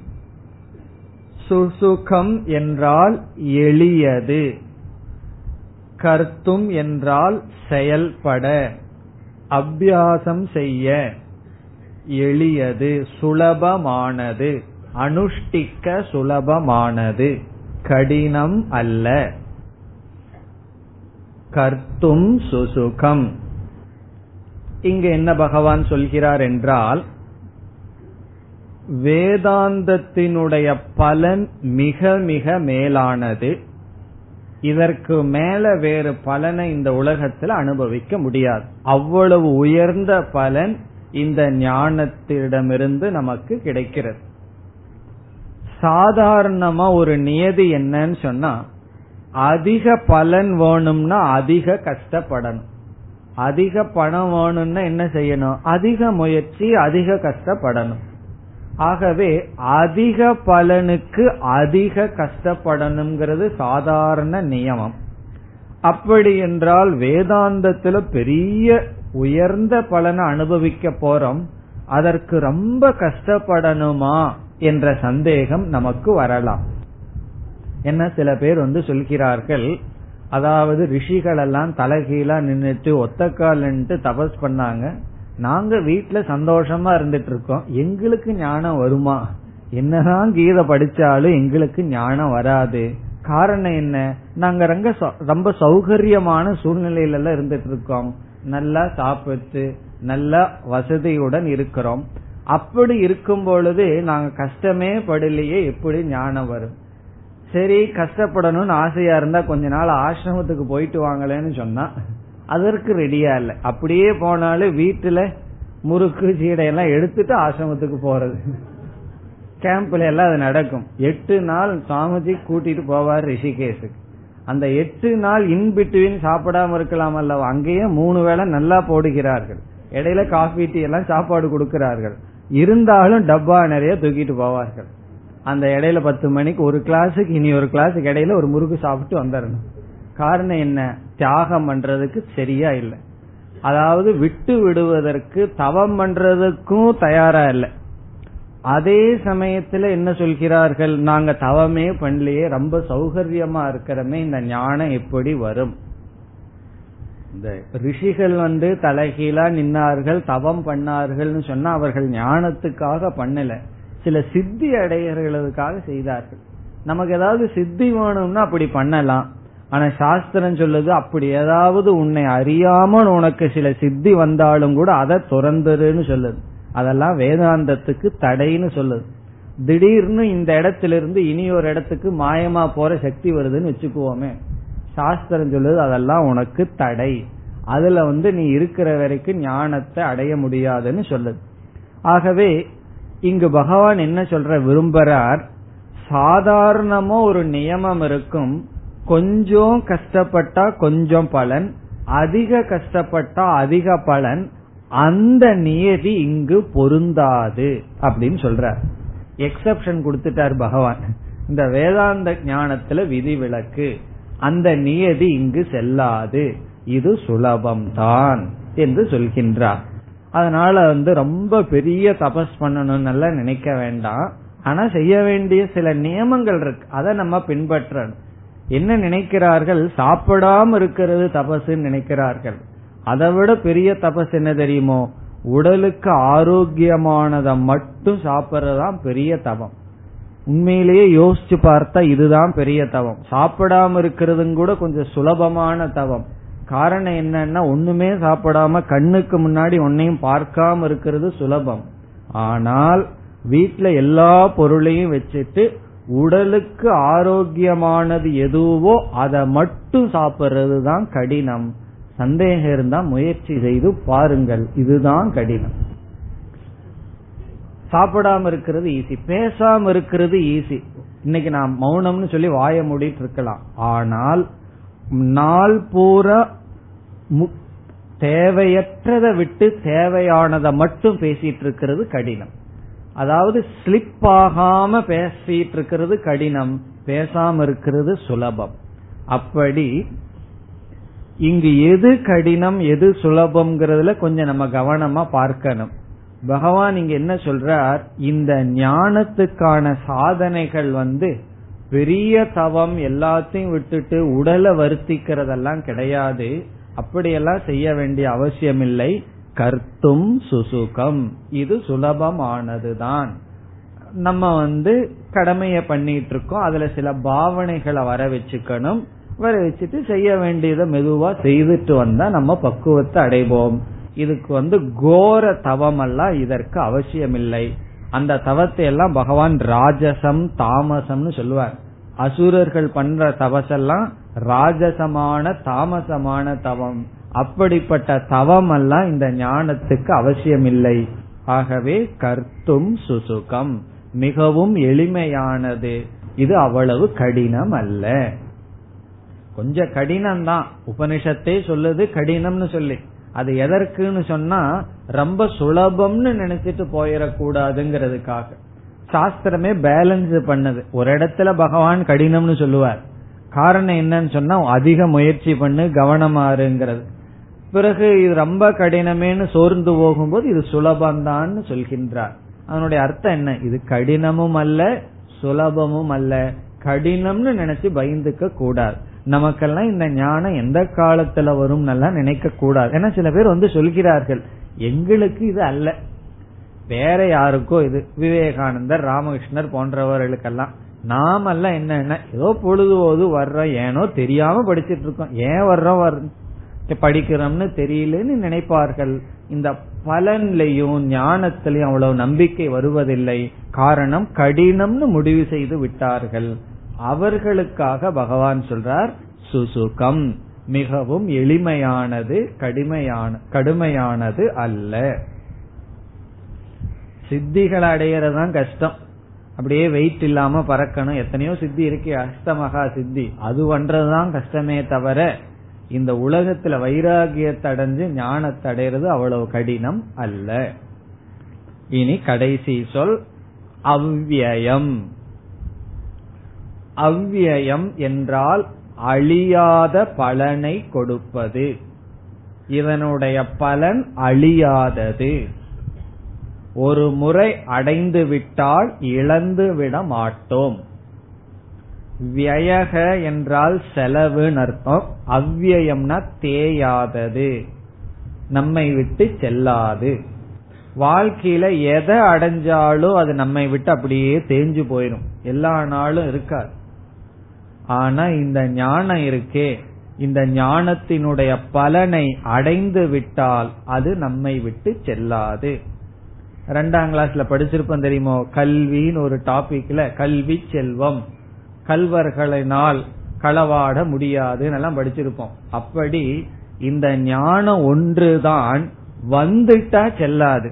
S1: சுசுகம் என்றால் எளியது. கர்த்தும் என்றால் செயல்பட. அபியாசம் செய்ய எளியது சுலபமானது அனுஷ்டிக்க சுலபமானது. கடினம் அல்ல. கர்த்தும் சுசுகம். இங்கு என்ன பகவான் சொல்கிறார் என்றால் வேதாந்தத்தினுடைய பலன் மிக மிக மேலானது. இதற்கு மேல வேறு பலனை இந்த உலகத்தில் அனுபவிக்க முடியாது. அவ்வளவு உயர்ந்த பலன் இந்த ஞானத்திடமிருந்து நமக்கு கிடைக்கிறது. சாதாரணமா ஒரு நியதி என்னன்னு சொன்னா அதிக பலன் வேணும்னா அதிக கஷ்டப்படணும். அதிக பணம் வேணும்னா என்ன செய்யணும்? அதிக முயற்சி அதிக கஷ்டப்படணும். ஆகவே அதிக பலனுக்கு அதிக கஷ்டப்படணுங்கிறது சாதாரண நியமம். அப்படி என்றால் வேதாந்தத்துல பெரிய உயர்ந்த பலனை அனுபவிக்க போறோம். அதற்கு ரொம்ப கஷ்டப்படணுமா? என்ற சந்தேகம் நமக்கு வரலாம். என்ன சில பேர் வந்து சொல்கிறார்கள் அதாவது ரிஷிகள் எல்லாம் தலைகீழா நின்றுட்டு ஒத்தக்கால் நின்று தபஸ் பண்ணாங்க. நாங்க வீட்டுல சந்தோஷமா இருந்துட்டு இருக்கோம் எங்களுக்கு ஞானம் வருமா? என்னதான் கீதை படிச்சாலும் எங்களுக்கு ஞானம் வராது. காரணம் என்ன? நாங்க ரொம்ப ரொம்ப சௌகரியமான சூழ்நிலையில எல்லாம் இருந்துட்டு இருக்கோம் நல்லா சாப்பிட்டு நல்ல வசதியுடன் இருக்கிறோம். அப்படி இருக்கும் பொழுது நாங்க கஷ்டமே படலையே எப்படி ஞானம் வரும்? சரி கஷ்டப்படணும்னு ஆசையா இருந்தா கொஞ்ச நாள் ஆசிரமத்துக்கு போயிட்டு வாங்கலன்னு சொன்னா அதற்கு ரெடியா இல்ல. அப்படியே போனாலும் வீட்டுல முறுக்கு சீடையெல்லாம் எடுத்துட்டு ஆசிரமத்துக்கு போறது. கேம்ப்ல எல்லாம் அது நடக்கும். எட்டு நாள் சுவாமிஜி கூட்டிட்டு போவார் ரிஷிகேஷுக்கு. அந்த எட்டு நாள் இன் சாப்பிடாம இருக்கலாம் அல்லவா? அங்கேயே மூணு வேளை நல்லா போடுகிறார்கள். இடையில காஃபி டீ எல்லாம் சாப்பாடு கொடுக்கிறார்கள். இருந்தாலும் டப்பா நிறைய தூக்கிட்டு போவார்கள். அந்த இடையில பத்து மணிக்கு ஒரு கிளாஸுக்கு இனி ஒரு கிளாஸுக்கு இடையில ஒரு முறுக்கு சாப்பிட்டு வந்துடணும் காரணம் என்ன? தியாகம் பண்றதுக்கு சரியா இல்லை. அதாவது விட்டு விடுவதற்கு தவம் பண்றதுக்கும் தயாரா இல்லை. அதே சமயத்துல என்ன சொல்கிறார்கள்? நாங்க தவமே பண்ணலையே ரொம்ப சௌகரியமா இருக்கிறமே இந்த ஞானம் எப்படி வரும்? இந்த ரிஷிகள் வந்து தலைகீழா நின்னார்கள் தவம் பண்ணார்கள்னு சொன்னா அவர்கள் ஞானத்துக்காக பண்ணல. சில சித்தி அடைகிறதுக்காக செய்தார்கள். நமக்கு ஏதாவது சித்தி வேணும்னா அப்படி பண்ணலாம். ஆனா சாஸ்திரம் சொல்லுது அப்படி ஏதாவது உன்னை அறியாமல் உனக்கு சில சித்தி வந்தாலும் கூட அதை துறந்துருன்னு சொல்லுது. அதெல்லாம் வேதாந்தத்துக்கு தடைன்னு சொல்லுது. திடீர்னு இந்த இடத்துல இருந்து இனி ஒரு இடத்துக்கு மாயமா போற சக்தி வருதுன்னு வச்சுக்குவோமே. சாஸ்திரம் சொல்லுது அதெல்லாம் உனக்கு தடை. அதுல வந்து நீ இருக்கிற வரைக்கும் ஞானத்தை அடைய முடியாதுன்னு சொல்லுது. ஆகவே இங்கு பகவான் என்ன சொல்ற விரும்புறார் சாதாரணமா ஒரு நியமம் இருக்கும் கொஞ்சம் கஷ்டப்பட்டா கொஞ்சம் பலன் அதிக கஷ்டப்பட்டா அதிக பலன் அந்த நியதி இங்கு பொருந்தாது அப்படின்னு சொல்றார். எக்ஸப்ஷன் கொடுத்துட்டார் பகவான். இந்த வேதாந்த ஞானத்துல விதிவிலக்கு. அந்த நியதி இங்கு செல்லாது. இது சுலபம் தான் என்று சொல்கின்றார். அதனால வந்து ரொம்ப பெரிய தபஸ் பண்ணணும்னு நினைக்க வேண்டாம். ஆனா செய்ய வேண்டிய சில நியமங்கள் இருக்கு. அதை நம்ம பின்பற்றணும். என்ன நினைக்கிறார்கள்? சாப்பிடாம இருக்கிறது தபசுன்னு நினைக்கிறார்கள். அதை விட பெரிய தபஸ் என்ன தெரியுமோ? உடலுக்கு ஆரோக்கியமானதை மட்டும் சாப்பிடறதுதான் பெரிய தபம். உண்மையிலேயே யோசிச்சு பார்த்தா இதுதான் பெரிய தவம். சாப்பிடாம இருக்கிறதும் கூட கொஞ்சம் சுலபமான தவம். காரணம் என்னன்னா ஒண்ணுமே சாப்பிடாம கண்ணுக்கு முன்னாடி ஒன்னையும் பார்க்காம இருக்கிறது சுலபம். ஆனால் வீட்டுல எல்லா பொருளையும் வச்சுட்டு உடலுக்கு ஆரோக்கியமானது எதுவோ அதை மட்டும் சாப்பிடுறது தான் கடினம். சந்தேகம் இருந்தா முயற்சி செய்து பாருங்கள். இதுதான் கடினம். சாப்பிடாம இருக்கிறது ஈஸி பேசாம இருக்கிறது ஈஸி இன்னைக்கு நான் மௌனம்னு சொல்லி வாய மூடிட்டு இருக்கலாம். ஆனால் நாள் பூரா தேவையற்றதை விட்டு தேவையானதை மட்டும் பேசிட்டு இருக்கிறது கடினம். அதாவது ஸ்லிப் ஆகாம பேசிட்டு இருக்கிறது கடினம். பேசாம இருக்கிறது சுலபம். அப்படி இங்கு எது கடினம் எது சுலபம்ங்கிறதுல கொஞ்சம் நம்ம கவனமா பார்க்கணும். பகவான் இங்க என்ன சொல்றார்? இந்த ஞானத்துக்கான சாதனைகள் வந்து பெரிய தவம் எல்லாத்தையும் விட்டுட்டு உடலை வருத்திக்கிறதெல்லாம் கிடையாது. அப்படியெல்லாம் செய்ய வேண்டிய அவசியம் இல்லை கர்த்தும் சுசுகம். இது சுலபமானதுதான். நம்ம வந்து கடமைய பண்ணிட்டு இருக்கோம் அதுல சில பாவனைகளை வர வச்சுக்கணும். வர வச்சுட்டு செய்ய வேண்டியதை மெதுவா செய்துட்டு வந்தா நம்ம பக்குவத்தை அடைவோம். இதுக்கு வந்து கோர தவம் எல்லாம் இதற்கு அவசியம் இல்லை அந்த தவத்தை எல்லாம் பகவான் ராஜசம் தாமசம்னு சொல்லுவார். அசுரர்கள் பண்ற தவசெல்லாம் ராஜசமான தாமசமான தவம். அப்படிப்பட்ட தவம் எல்லாம் இந்த ஞானத்துக்கு அவசியம் இல்லை ஆகவே கர்த்தும் சுசுகம். மிகவும் எளிமையானது. இது அவ்வளவு கடினம் அல்ல கொஞ்சம் கடினம் தான் உபனிஷத்தே சொல்லுது கடினம்னு சொல்லி. அது எதற்குன்னு சொன்னா ரொம்ப சுலபம்னு நினைச்சிட்டு போயிடக்கூடாதுங்கிறதுக்காக சாஸ்திரமே பேலன்ஸ் பண்ணது. ஒரு இடத்துல பகவான் கடினம்னு சொல்லுவார். காரணம் என்னன்னு சொன்னா அதிக முயற்சி பண்ணு கவனமாறுங்கிறது பிறகு இது ரொம்ப கடினமேனு சோர்ந்து போகும்போது இது சுலபம்தான் சொல்கின்றார். அதனுடைய அர்த்தம் என்ன? இது கடினமும் அல்ல சுலபமும் அல்ல. கடினம்னு நினைச்சு பயந்துக்க கூடாது நமக்கெல்லாம் இந்த ஞானம் எந்த காலத்துல வரும் நினைக்க கூடாது ஏன்னா சில பேர் வந்து சொல்கிறார்கள் எங்களுக்கு இது அல்ல. வேற யாருக்கோ இது. விவேகானந்தர் ராமகிருஷ்ணர் போன்றவர்களுக்கெல்லாம் நாமெல்லாம் என்ன ஏதோ பொழுதுபோது வர்றோம் ஏனோ தெரியாம படிச்சிட்டு இருக்கோம் ஏன் வர்றோம் படிக்கிறோம்னு தெரியலன்னு நினைப்பார்கள். இந்த பலன்லையும் ஞானத்திலையும் அவ்வளவு நம்பிக்கை வருவதில்லை. காரணம் கடினம்னு முடிவு செய்து விட்டார்கள். அவர்களுக்காக பகவான் சொல்றார் சுசுகம் மிகவும் எளிமையானது கடுமையான கடுமையானது அல்ல. சித்திகளை அடையறதுதான் கஷ்டம். அப்படியே வெயிட் இல்லாம பறக்கணும். எத்தனையோ சித்தி இருக்கு. அஷ்டமகா சித்தி. அது பண்றதுதான் கஷ்டமே தவிர இந்த உலகத்துல வைராகியத்தை அடைஞ்சு ஞானத்தை அடையிறது அவ்வளவு கடினம் அல்ல. இனி கடைசி சொல் அவ்வியம். அவ்வியம் என்றால் அழியாத பலனை கொடுப்பது. இதனுடைய பலன் அழியாதது. ஒரு முறை அடைந்து விட்டால் இழந்து விட மாட்டோம். வியக என்றால் செலவு அர்த்தம். அவ்வியம்னா தேயாதது. நம்மை விட்டு செல்லாது. வாழ்க்கையில எதை அடைஞ்சாலும் அது நம்மை விட்டு அப்படியே தேஞ்சு போயிடும் எல்லா நாளும் இருக்காது. ஆனா இந்த ஞானம் இருக்கே. இந்த ஞானத்தினுடைய பலனை அடைந்து விட்டால் அது நம்மை விட்டு செல்லாது. ரெண்டாம் கிளாஸ்ல படிச்சிருப்போம் தெரியுமோ? கல்வின்னு ஒரு டாபிக்ல கல்வி செல்வம். கல்வர்களினால் களவாட முடியாதுன்னு எல்லாம் படிச்சிருப்போம். அப்படி இந்த ஞானம் ஒன்றுதான் வந்துட்டா செல்லாது.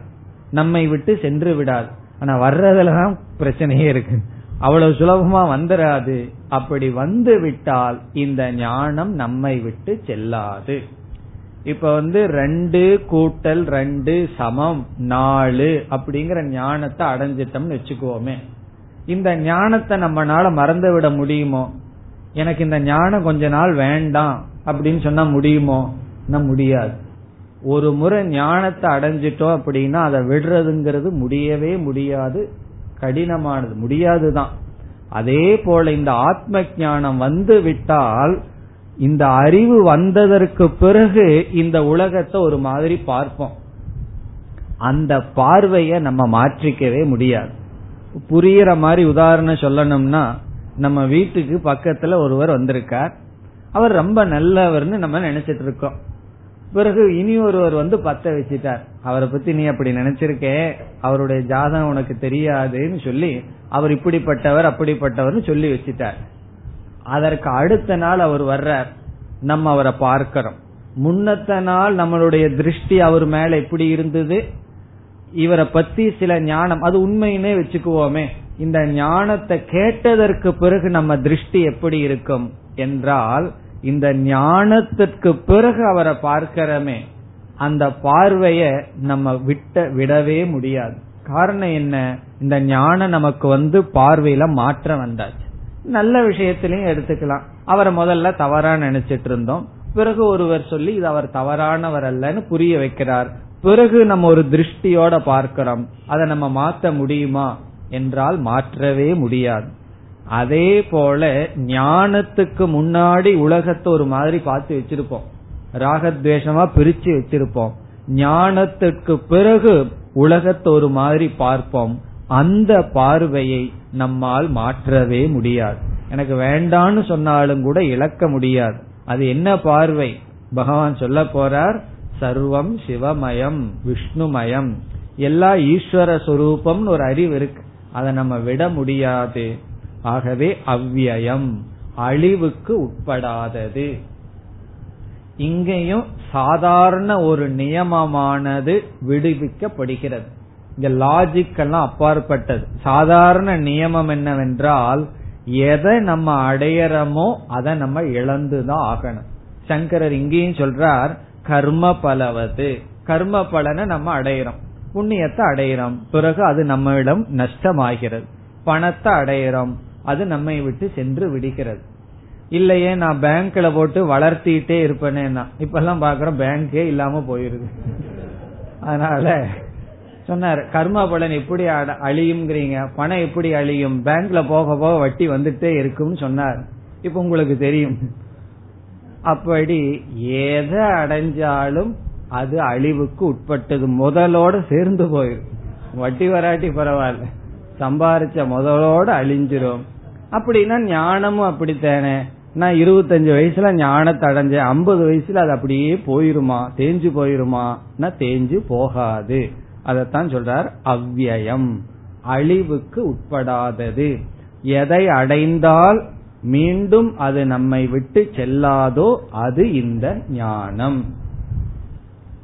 S1: நம்மை விட்டு சென்று விடாது. ஆனா வர்றதுலதான் பிரச்சனையே இருக்கு. அவ்வளவு சுலபமா வந்துடாது அப்படி வந்து விட்டால் இந்த ஞானம் நம்மை விட்டு செல்லாது. இப்ப வந்து ரெண்டு கூட்டல் ரெண்டு சமம் நாலு அப்படிங்கிற ஞானத்தை அடைஞ்சிட்டோம்னு வச்சுக்குவோமே இந்த ஞானத்தை நம்மனால மறந்து விட முடியுமோ? எனக்கு இந்த ஞானம் கொஞ்ச நாள் வேண்டாம் அப்படின்னு சொன்னா முடியுமோ? முடியாது. ஒரு முறை ஞானத்தை அடைஞ்சிட்டோம் அப்படின்னா அதை விடுறதுங்கிறது முடியவே முடியாது. கடினமானது முடியாதுதான். அதே போல இந்த ஆத்ம ஞானம் வந்து விட்டால் இந்த அறிவு வந்ததற்கு பிறகு இந்த உலகத்தை ஒரு மாதிரி பார்ப்போம். அந்த பார்வைய நம்ம மாற்றிக்கவே முடியாது. புரியுற மாதிரி உதாரணம் சொல்லணும்னா நம்ம வீட்டுக்கு பக்கத்துல ஒருவர் வந்திருக்கார். அவர் ரொம்ப நல்லவர்னு நம்ம நினைச்சிட்டு இருக்கோம். பிறகு இனி ஒருவர் வந்து பத்த வச்சிட்டார். அவரை பத்தி நீ அப்படி நினைச்சிருக்கே அவருடைய ஜாதகம் உனக்கு தெரியாதுன்னு சொல்லி அவர் இப்படிப்பட்டவர் அப்படிப்பட்டவர்னு சொல்லி வச்சிட்டார். அதற்கு அடுத்த நாள் அவர் வர்றார். நம்ம அவரை பார்க்கிறோம். முன்னத்த நாள் நம்மளுடைய திருஷ்டி அவர் மேல எப்படி இருந்தது. இவரை பத்தி சில ஞானம் அது உண்மையினே வச்சுக்குவோமே. இந்த ஞானத்தை கேட்டதற்கு பிறகு நம்ம திருஷ்டி எப்படி இருக்கும் என்றால் இந்த ஞானத்திற்கு பிறகு அவரை பார்க்கிறோமே. அந்த பார்வைய நம்ம விட்ட விடவே முடியாது. காரணம் என்ன? இந்த ஞானம் நமக்கு வந்து பார்வையில மாற்றம் வந்தாச்சு. நல்ல விஷயத்திலையும் எடுத்துக்கலாம். அவரை முதல்ல தவறா நினைச்சிட்டு இருந்தோம். பிறகு ஒருவர் சொல்லி இது அவர் தவறானவர் அல்லன்னு புரிய வைக்கிறார். பிறகு நம்ம ஒரு திருஷ்டியோட பார்க்கிறோம். அதை நம்ம மாத்த முடியுமா? என்றால் மாற்றவே முடியாது. அதே போல ஞானத்துக்கு முன்னாடி உலகத்தை ஒரு மாதிரி பார்த்து வச்சிருப்போம். ராகத்வேஷமா பிரிச்சு வச்சிருப்போம். ஞானத்திற்கு பிறகு உலகத்தை ஒரு மாதிரி பார்ப்போம். அந்த பார்வையை நம்மால் மாற்றவே முடியாது. எனக்கு வேண்டான்னு சொன்னாலும் கூட இழக்க முடியாது. அது என்ன பார்வை? பகவான் சொல்ல போறார் சர்வம் சிவமயம் விஷ்ணுமயம். எல்லா ஈஸ்வர சுரூபம்னு ஒரு அறிவு இருக்கு. அதை நம்ம விட முடியாது. ஆகவே அவ்வியம் அழிவுக்கு உட்படாதது. இங்கேயும் சாதாரண ஒரு நியமமானது விடுவிக்கப்படுகிறது. இங்க லாஜிக் எல்லாம் அப்பாற்பட்டது. சாதாரண நியமம் என்னவென்றால் எதை நம்ம அடையறமோ அதை நம்ம இழந்துதான் ஆகணும். சங்கரர் இங்கேயும் சொல்றார் கர்ம பலவது. கர்ம பலனை நம்ம அடையிறோம். புண்ணியத்தை அடையிறோம். பிறகு அது நம்மிடம் நஷ்டமாகிறது. பணத்தை அடையிறோம். அது நம்மை விட்டு சென்று விடுகிறது. இல்லையே நான் பேங்க்ல போட்டு வளர்த்திட்டே இருப்பேனேன்னா. இப்ப எல்லாம் பாக்குறோம் பேங்கே இல்லாம போயிருது. அதனால சொன்னார் கர்ம பலன் எப்படி அழியும்ங்கிறீங்க? பணம் எப்படி அழியும்? பேங்க்ல போக போக வட்டி வந்துட்டே இருக்கும்னு சொன்னார். இப்ப உங்களுக்கு தெரியும். அப்படி எதை அடைஞ்சாலும் அது அழிவுக்கு உட்பட்டது. முதலோட சேர்ந்து போயிடும் வட்டி வராட்டி பரவாயில்ல. சம்பாரிச்ச முதலோட அழிஞ்சிரும். அப்படின்னா ஞானமும் அப்படித்தானே? நான் இருபத்தஞ்சு வயசுல ஞானத்தை அடைஞ்சேன். ஐம்பது வயசுல அது அப்படியே போயிருமா? தேஞ்சு போயிருமா? தேஞ்சு போகாது. அதத்தான் சொல்றார் அவ்வியம். அழிவுக்கு உட்படாதது. எதை அடைந்தால் மீண்டும் அது நம்மை விட்டு செல்லாதோ அது இந்த ஞானம்.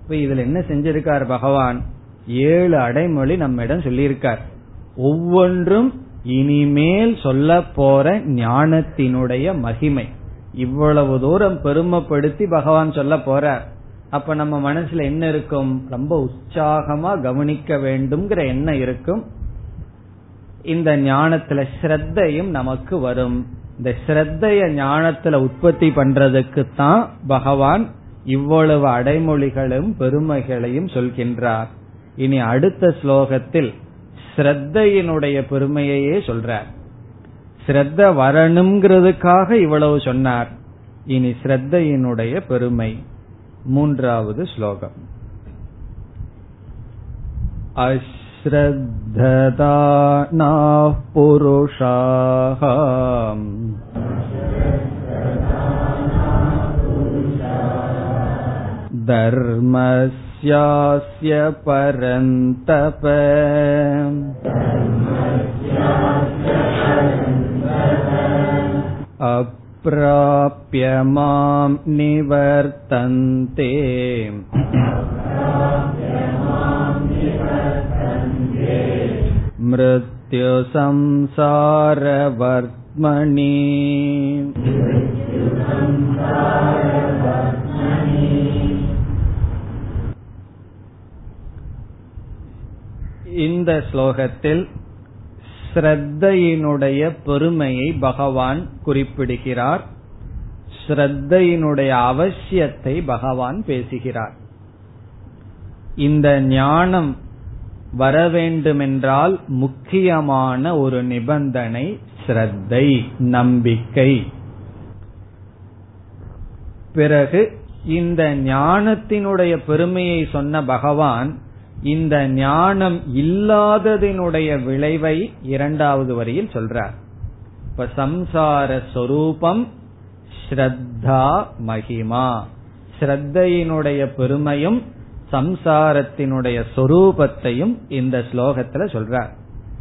S1: இப்ப இதுல என்ன செஞ்சிருக்கார் பகவான்? ஏழு அடைமொழி நம்மிடம் சொல்லியிருக்கார். ஒவ்வொன்றும் இனிமேல் சொல்ல போற ஞானத்தினுடைய மகிமை. இவ்வளவு தூரம் பெருமைப்படுத்தி பகவான் சொல்ல போற. அப்ப நம்ம மனசுல என்ன இருக்கும்? ரொம்ப உற்சாகமா கவனிக்க வேண்டும்ங்கிற எண்ணம் இருக்கும். இந்த ஞானத்துல ஸ்ரத்தையும் நமக்கு வரும். இந்த ஸ்ரத்தைய ஞானத்துல உற்பத்தி பண்றதுக்கு தான் பகவான் இவ்வளவு அடைமொழிகளும் பெருமைகளையும் சொல்கின்றார். இனி அடுத்த ஸ்லோகத்தில் ஸ்ரத்தையினுடைய பெருமையையே சொல்றார் ஸ்ரத்த வரணுங்கிறதுக்காக இவ்வளவு சொன்னார் இனி ஸ்ரத்தையினுடைய பெருமை மூன்றாவது ஸ்லோகம் अश्रद्धदानाः पुरुषाः धर्मस्यास्य परन्तप अप्राप्य मां निवर्तन्ते मृत्युसंसारवर्त्मनि இந்த ஸ்லோகத்தில் ஸ்ரத்தையினுடைய பெருமையை பகவான் குறிப்பிடுகிறார். ஸ்ரத்தையினுடைய அவசியத்தை பகவான் பேசுகிறார். இந்த ஞானம் வர வேண்டுமென்றால் முக்கியமான ஒரு நிபந்தனை ஸ்ரத்தை நம்பிக்கை. பிறகு இந்த ஞானத்தினுடைய பெருமையை சொன்ன பகவான் இந்த ஞானம் இல்லாததினுடைய விளைவை இரண்டாவது வரியில் சொல்றார். இப்ப சம்சார சொரூபம் ஸ்ரத்தா மகிமா. ஸ்ரத்தையினுடைய பெருமையும் சம்சாரத்தினுடைய சொரூபத்தையும் இந்த ஸ்லோகத்துல சொல்றார்.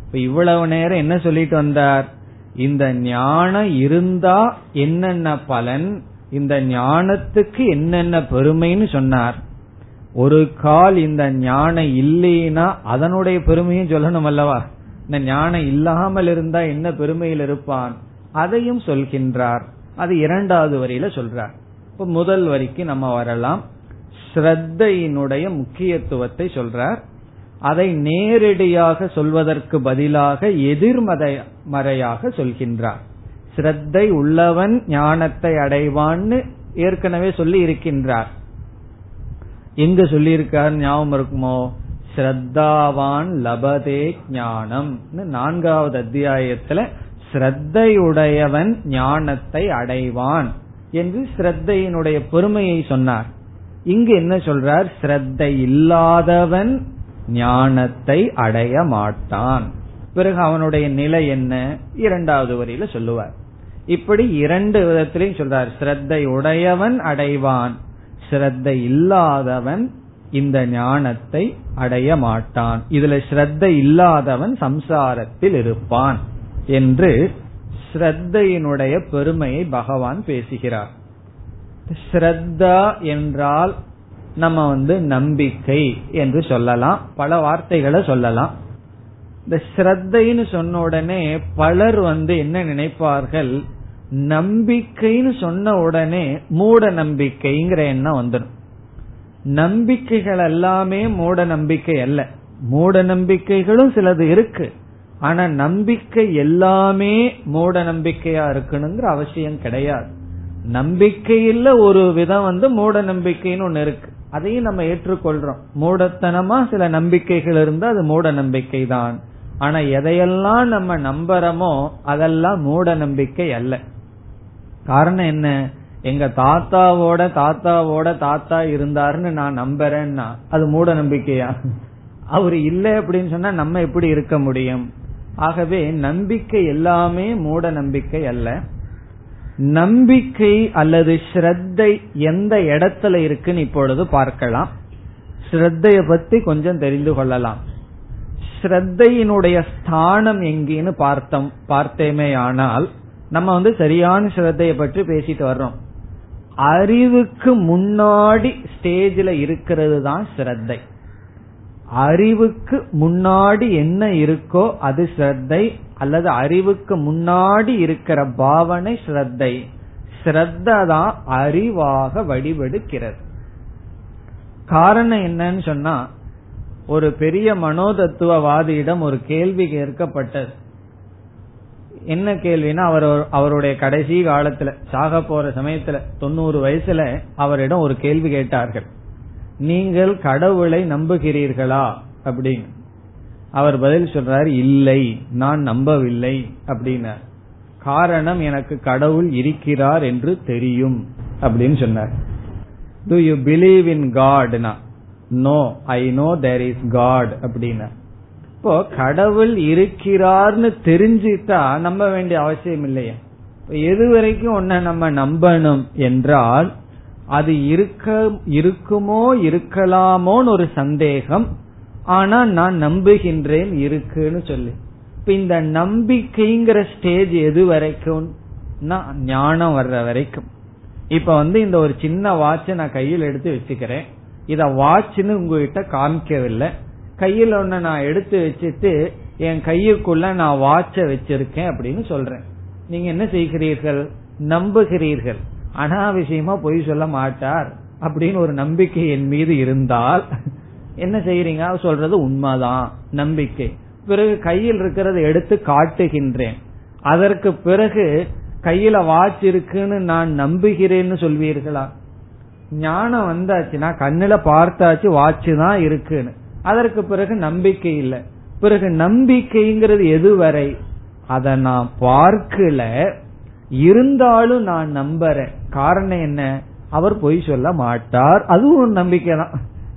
S1: இப்ப இவ்வளவு நேரம் என்ன சொல்லிட்டு வந்தார்? இந்த ஞானம் இருந்தா என்னென்ன பலன் இந்த ஞானத்துக்கு என்னென்ன பெருமைன்னு சொன்னார். ஒரு கால் இந்த ஞானம் இல்லைன்னா அதனுடைய பெருமையும் சொல்லணும் அல்லவா? இந்த ஞானம் இல்லாமல் இருந்தா என்ன பெருமையில் இருப்பான்? அதையும் சொல்கின்றார். அது இரண்டாவது வரியில சொல்றார். இப்ப முதல் வரிக்கு நம்ம வரலாம். ஸ்ரத்தையினுடைய முக்கியத்துவத்தை சொல்றார். அதை நேரடியாக சொல்வதற்கு பதிலாக எதிர்மறையாக சொல்கின்றார். ஸ்ரத்தை உள்ளவன் ஞானத்தை அடைவான்னு ஏற்கனவே சொல்லி இருக்கின்றார். எங்க சொல்லியிருக்கார் ஞாபகம் இருக்குமோ? ஸ்ரத்தாவான் லபதே ஞானம். நான்காவது அத்தியாயத்துல ஸ்ரத்தையுடையவன் ஞானத்தை அடைவான் என்று ஸ்ரத்தையினுடைய பெருமையை சொன்னார். இங்கு என்ன சொல்றார்? ஸ்ரத்தை இல்லாதவன் ஞானத்தை அடைய மாட்டான். பிறகு அவனுடைய நிலை என்ன? இரண்டாவது வரியில சொல்லுவார். இப்படி இரண்டு விதத்திலையும் சொல்றார். ஸ்ரத்தை உடையவன் அடைவான். ஸ்ரத்த இல்லாதவன் இந்த ஞானத்தை அடைய மாட்டான். இதுல ஸ்ரத்த இல்லாதவன் சம்சாரத்தில் இருப்பான் என்று ஸ்ரத்தையினுடைய பெருமையை பகவான் பேசுகிறார். ஸ்ரத்தா என்றால் நம்ம வந்து நம்பிக்கை என்று சொல்லலாம். பல வார்த்தைகளை சொல்லலாம். இந்த ஸ்ரத்தைன்னு சொன்ன உடனே பலர் வந்து என்ன நினைப்பார்கள்? நம்பிக்கைன்னு சொன்ன உடனே மூட நம்பிக்கைங்கிற எண்ணம் வந்துடும் நம்பிக்கைகள் எல்லாமே மூட நம்பிக்கை அல்ல. மூட நம்பிக்கைகளும் சிலது இருக்கு. ஆனா நம்பிக்கை எல்லாமே மூட நம்பிக்கையா இருக்கணுங்கிற அவசியம் கிடையாது. நம்பிக்கையில ஒரு விதம் வந்து மூட நம்பிக்கைன்னு ஒண்ணு இருக்கு. அதையும் நம்ம ஏற்றுக்கொள்றோம். மூடத்தனமா சில நம்பிக்கைகள் இருந்தா அது மூட நம்பிக்கை தான். ஆனா எதையெல்லாம் நம்ம நம்புறோமோ அதெல்லாம் மூட நம்பிக்கை அல்ல. காரணம் என்ன? எங்க தாத்தாவோட தாத்தாவோட தாத்தா இருந்தாருன்னு நான் நம்புறேன்னா அது மூட நம்பிக்கையா? அவரு இல்லை அப்படின்னு சொன்னா நம்ம எப்படி இருக்க முடியும்? ஆகவே நம்பிக்கை எல்லாமே மூட நம்பிக்கை அல்ல. நம்பிக்கை அல்லது ஸ்ரத்தை எந்த இடத்துல இருக்குன்னு இப்பொழுது பார்க்கலாம். ஸ்ரத்தைய பத்தி கொஞ்சம் தெரிந்து கொள்ளலாம். ஸ்ரத்தையினுடைய ஸ்தானம் எங்கேன்னு பார்த்தோம் பார்த்தேமே ஆனால் நம்ம வந்து சரியான ஸ்ரத்தைய பற்றி பேசிட்டு வர்றோம். அறிவுக்கு முன்னாடி ஸ்டேஜில் இருக்கிறது தான் ஸ்ரத்தை அறிவுக்கு முன்னாடி என்ன இருக்கோ அது ஸ்ரத்தை அல்லது அறிவுக்கு முன்னாடி இருக்கிற பாவனை ஸ்ரத்தை ஸ்ரத்த தான் அறிவாக வடிவெடுக்கிறது காரணம் என்னன்னு சொன்னா ஒரு பெரிய மனோதத்துவவாதியிடம் ஒரு கேள்வி கேட்கப்பட்டது. என்ன கேள்வினா அவர் அவருடைய கடைசி காலத்துல சாக போற சமயத்துல தொண்ணூறு வயசுல அவரிடம் ஒரு கேள்வி கேட்டார்கள். நீங்கள் கடவுளை நம்புகிறீர்களா? அப்படின்னு. அவர் பதில் சொல்றாரு இல்லை நான் நம்பவில்லை அப்படின்னார். காரணம் எனக்கு கடவுள் இருக்கிறார் என்று தெரியும் அப்படின்னு சொன்னார். Do you believe in காட்னா no I know there is God அப்படின்னா இப்போ கடவுள் இருக்கிறார்னு தெரிஞ்சுட்டா நம்ப வேண்டிய அவசியம் இல்லையா. எது வரைக்கும் ஒன்ன நம்ம நம்பணும் என்றால் அது இருக்க இருக்குமோ இருக்கலாமோன்னு ஒரு சந்தேகம் ஆனா நான் நம்புகின்றேன் இருக்குன்னு சொல்லி. இப்ப இந்த நம்பிக்கைங்கிற ஸ்டேஜ் எது வரைக்கும்? ஞானம் வர்ற வரைக்கும். இப்ப வந்து இந்த ஒரு சின்ன வாட்சை நான் கையில் எடுத்து வச்சுக்கிறேன். இத வாட்ச்னு உங்ககிட்ட காமிக்கவில்லை. கையில் ஒண்ணு நான் எடுத்து வச்சுட்டு என் கையுக்குள்ள நான் வாட்ச வச்சிருக்கேன் அப்படின்னு சொல்றேன். நீங்க என்ன செய்கிறீர்கள்? நம்புகிறீர்கள். அனாவசியமா பொய் சொல்ல மாட்டார் அப்படின்னு ஒரு நம்பிக்கை என் மீது இருந்தால் என்ன செய்யறீங்க சொல்றது உண்மைதான். நம்பிக்கை. பிறகு கையில் இருக்கிறத எடுத்து காட்டுகின்றேன். அதற்கு பிறகு கையில வாட்ச் இருக்குன்னு நான் நம்புகிறேன்னு சொல்வீர்களா? ஞானம் வந்தாச்சுன்னா கண்ணுல பார்த்தாச்சு வாட்ச் தான் இருக்குன்னு. அதற்கு பிறகு நம்பிக்கை இல்லை. பிறகு நம்பிக்கைங்கிறது எதுவரை? அதை நான் பார்க்கல. இருந்தாலும் நான் நம்புறேன். காரணம் என்ன? அவர் பொய் சொல்ல மாட்டார். அதுவும் ஒரு நம்பிக்கை தான்.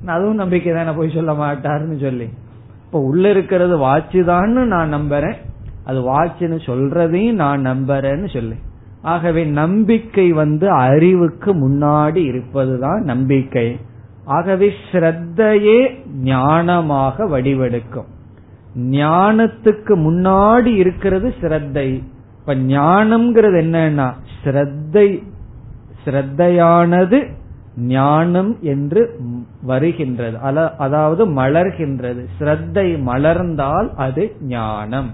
S1: அதுவும் நம்பிக்கை தான். பொய் சொல்ல மாட்டார்னு சொல்லி. இப்ப உள்ள இருக்கிறது வாட்சு தான்னு நான் நம்புறேன். அது வாட்சுன்னு சொல்றதையும் நான் நம்புறேன்னு சொல்லி. ஆகவே நம்பிக்கை வந்து அறிவுக்கு முன்னாடி இருப்பதுதான் நம்பிக்கை. ஆகவே ஸ்ரத்தையே ஞானமாக வடிவெடுக்கும். ஞானத்துக்கு முன்னாடி இருக்கிறது ஸ்ரத்தை. இப்ப ஞானம்ங்கிறது என்னன்னா ஸ்ரத்தை ஸ்ரத்தையானது ஞானம் என்று வருகின்றது. அதாவது மலர்கின்றது. ஸ்ரத்தை மலர்ந்தால் அது ஞானம்.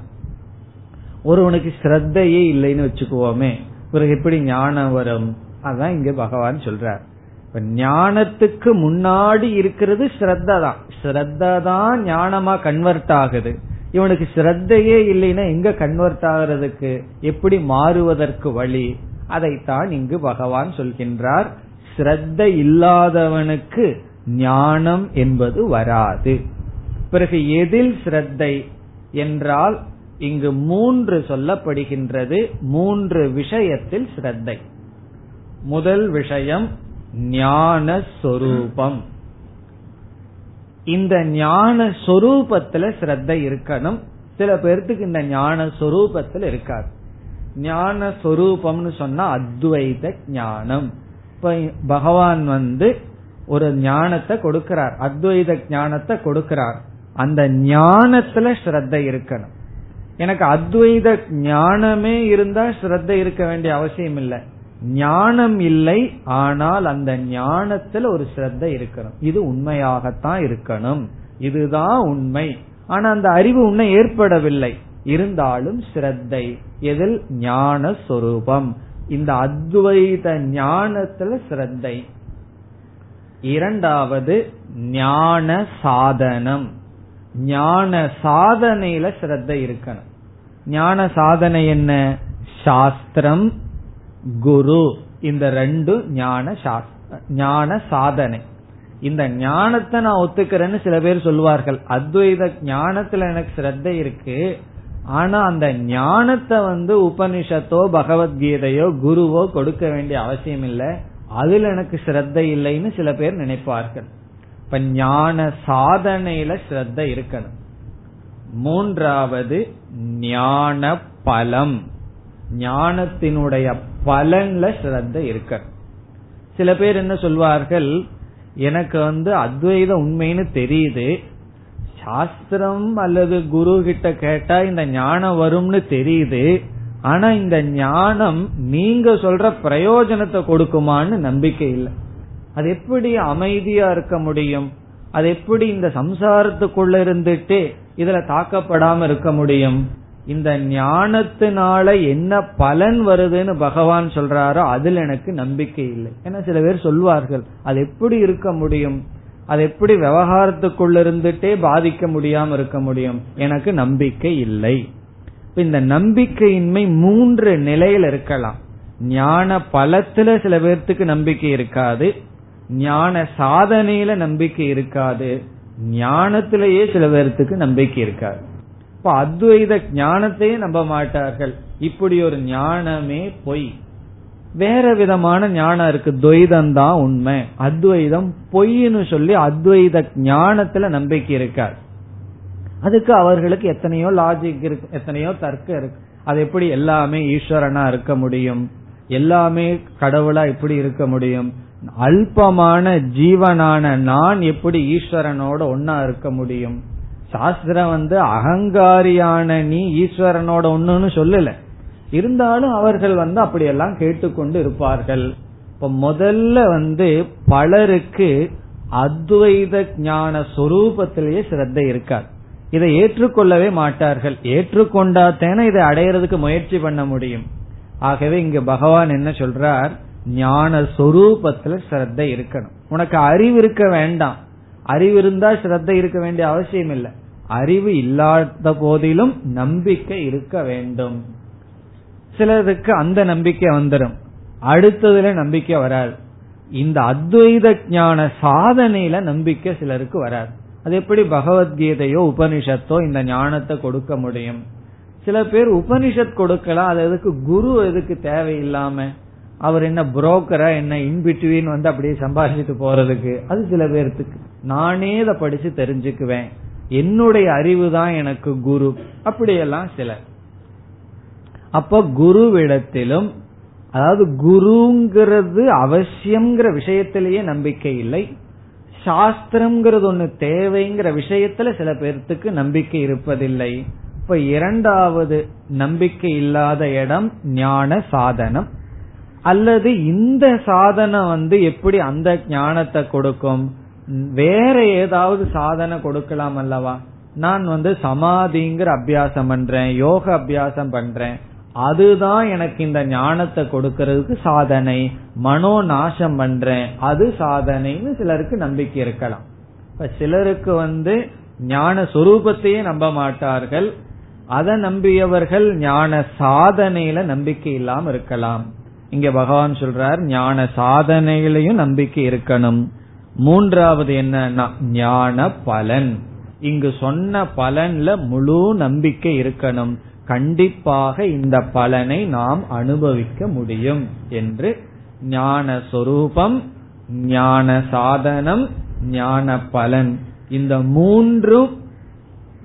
S1: ஒருவனுக்கு ஸ்ரத்தையே இல்லைன்னு வச்சுக்குவோமே. பிறகு எப்படி ஞானம் வரும்? அதான் இங்க பகவான் சொல்றார். ஞானத்துக்கு முன்னாடி இருக்கிறது ஸ்ரத்த தான் ஸ்ரத்த தான் ஞானமா கன்வெர்ட் ஆகுது. இவனுக்கு ஸ்ரத்தையே இல்லைன்னா எங்க கன்வெர்ட் ஆகிறதுக்கு? எப்படி மாறுவதற்கு வழி? அதைத்தான் இங்கு பகவான் சொல்கின்றார். ஸ்ரத்த இல்லாதவனுக்கு ஞானம் என்பது வராது. பிறகு எதில் ஸ்ரத்தை என்றால் இங்கு மூன்று சொல்லப்படுகின்றது. மூன்று விஷயத்தில் ஸ்ரத்தை. முதல் விஷயம் ஞான சொரூபம் இந்த ஞான சொரூபத்துல ஸ்ரத்த இருக்கணும். சில பேர்த்துக்கு இந்த ஞான சொரூபத்தில் இருக்காது. ஞான சொரூபம்னு சொன்னா அத்வைத ஞானம். இப்ப பகவான் வந்து ஒரு ஞானத்தை கொடுக்கிறார். அத்வைத ஞானத்தை கொடுக்கிறார். அந்த ஞானத்துல ஸ்ரத்த இருக்கணும். எனக்கு அத்வைத ஞானமே இருந்தா ஸ்ரத்த இருக்க வேண்டிய அவசியம் இல்லை ஞானம் இல்லை ஆனால் அந்த ஞானத்துல ஒரு ஸ்ரத்த இருக்கணும். இது உண்மையாகத்தான் இருக்கணும். இதுதான் உண்மை. ஆனா அந்த அறிவு உன்னை ஏற்படவில்லை. இருந்தாலும் ஸ்ரத்தை எதில்? ஞான சொரூபம் இந்த அத்வைத ஞானத்துல ஸ்ரத்தை. இரண்டாவது ஞான சாதனம். ஞான சாதனையில ஸ்ரத்த இருக்கணும். ஞான சாதனை என்ன? சாஸ்திரம் குரு இந்த ரெண்டு ஞான ஞான சாதனை. இந்த ஞானத்தை நான் ஒத்துக்கிறேன்னு சில பேர் சொல்லுவார்கள் அத்வைத ஞானத்துல எனக்கு ஸ்ரத்த இருக்கு. ஆனா அந்த ஞானத்தை வந்து உபனிஷத்தோ பகவத்கீதையோ குருவோ கொடுக்க வேண்டிய அவசியம் இல்லை. அதுல எனக்கு ஸ்ரத்த இல்லைன்னு சில பேர் நினைப்பார்கள். இப்ப ஞான சாதனையில ஸ்ரத்த இருக்கணும். மூன்றாவது ஞான பலம். ஞானத்தினுடைய பலன்ல ஸ்ரத்த இருக்கணும் சில பேர் என்ன சொல்வார்கள் எனக்கு வந்து அத்வைத உண்மைன்னு தெரியுது சாஸ்திரம் அல்லது குரு கிட்ட கேட்டா இந்த ஞானம் வரும்னு தெரியுது ஆனா இந்த ஞானம் நீங்க சொல்ற பிரயோஜனத்தை கொடுக்குமான்னு நம்பிக்கை இல்லை. அது எப்படி அமைதியா இருக்க முடியும்? அது எப்படி இந்த சம்சாரத்துக்குள்ள இருந்துட்டு இதுல தாக்கப்படாம இருக்க முடியும்? இந்த ஞானத்தினால என்ன பலன் வருதுன்னு பகவான் சொல்றாரோ அதுல எனக்கு நம்பிக்கை இல்லை. ஏன்னா சில பேர் சொல்வார்கள் அது எப்படி இருக்க முடியும்? அது எப்படி விவகாரத்துக்குள்ள இருந்துட்டே பாதிக்க முடியாம இருக்க முடியும்? எனக்கு நம்பிக்கை இல்லை. இந்த நம்பிக்கையின்மை மூன்று நிலையில் இருக்கலாம். ஞான பலத்துல சில பேர்த்துக்கு நம்பிக்கை இருக்காது. ஞான சாதனையில நம்பிக்கை இருக்காது. ஞானத்திலேயே சில பேர்த்துக்கு நம்பிக்கை இருக்காது. இப்ப அத்வைத ஞானத்தையே நம்ப மாட்டார்கள். இப்படி ஒரு ஞானமே பொய். வேற விதமான ஞானம் இருக்கு. துவைதம் தான் உண்மை. அத்வைதம் பொய்ன்னு சொல்லி அத்வைத ஞானத்துல நம்பிக்கை இருக்காது. அதுக்கு அவர்களுக்கு எத்தனையோ லாஜிக் இருக்கு எத்தனையோ தர்க்கம் இருக்கு. அது எப்படி எல்லாமே ஈஸ்வரனா இருக்க முடியும்? எல்லாமே கடவுளா எப்படி இருக்க முடியும்? அல்பமான ஜீவனான நான் எப்படி ஈஸ்வரனோட ஒன்னா இருக்க முடியும்? சாஸ்திரம் வந்து அகங்காரியான நீ ஈஸ்வரனோட ஒண்ணுன்னு சொல்லல. இருந்தாலும் அவர்கள் வந்து அப்படியெல்லாம் கேட்டுக்கொண்டு இருப்பார்கள். இப்ப முதல்ல வந்து பலருக்கு அத்வைத ஞான சொரூபத்திலேயே சிரத்த இருக்காது. இதை ஏற்றுக்கொள்ளவே மாட்டார்கள். ஏற்றுக்கொண்டாத்தேன இதை அடையிறதுக்கு முயற்சி பண்ண முடியும். ஆகவே இங்க பகவான் என்ன சொல்றார்? ஞான சொரூபத்துல சிரத்த இருக்கணும். உனக்கு அறிவு இருக்க வேண்டாம். அறிவு இருந்தா ஸ்ரத்த இருக்க வேண்டிய அவசியம் இல்லை. அறிவு இல்லாத போதிலும் நம்பிக்கை இருக்க வேண்டும். சிலருக்கு அந்த நம்பிக்கை வந்துடும் அடுத்ததுல நம்பிக்கை வராது. இந்த அத்வைத ஞான சாதனையில நம்பிக்கை சிலருக்கு வராது. அது எப்படி பகவத்கீதையோ உபனிஷத்தோ இந்த ஞானத்தை கொடுக்க முடியும்? சில பேர் உபனிஷத் கொடுக்கலாம் அது எதுக்கு குரு எதுக்கு தேவையில்லாம அவர் என்ன புரோக்கரா என்ன இன்பிட்வீன் வந்து அப்படியே சம்பாதிச்சுட்டு போறதுக்கு. அது சில பேர்த்துக்கு. நானே இதை படிச்சு தெரிஞ்சுக்குவேன். என்னுடைய அறிவு தான் எனக்கு குரு. அப்படியெல்லாம் சிலர். அப்ப குருவிடத்திலும் அதாவது குருங்கிறது அவசியம்ங்கிற விஷயத்திலேயே நம்பிக்கை இல்லை. சாஸ்திரம்ங்கிறது ஒண்ணு தேவைங்கிற விஷயத்துல சில பேர்த்துக்கு நம்பிக்கை இருப்பதில்லை. இப்ப இரண்டாவது நம்பிக்கை இல்லாத இடம் ஞான சாதனம். அல்லது இந்த சாதனம் வந்து எப்படி அந்த ஞானத்தை கொடுக்கும்? வேற ஏதாவது சாதனை கொடுக்கலாம் அல்லவா? நான் வந்து சமாதிங்கிற அபியாசம் பண்றேன் யோக அபியாசம் பண்றேன். அதுதான் எனக்கு இந்த ஞானத்தை கொடுக்கறதுக்கு சாதனை. மனோ நாசம் பண்றேன். அது சாதனைன்னு சிலருக்கு நம்பிக்கை இருக்கலாம். இப்ப சிலருக்கு வந்து ஞான சொரூபத்தையே நம்ப மாட்டார்கள். அதை நம்பியவர்கள் ஞான சாதனையில நம்பிக்கை இல்லாம இருக்கலாம். இங்க பகவான் சொல்றார் ஞான சாதனையிலையும் நம்பிக்கை இருக்கணும். மூன்றாவது என்னன்னா ஞான பலன். இங்கு சொன்ன பலன்ல முழு நம்பிக்கை இருக்கணும். கண்டிப்பாக இந்த பலனை நாம் அனுபவிக்க முடியும் என்று ஞான சொரூபம் ஞான சாதனம் ஞான பலன். இந்த மூன்று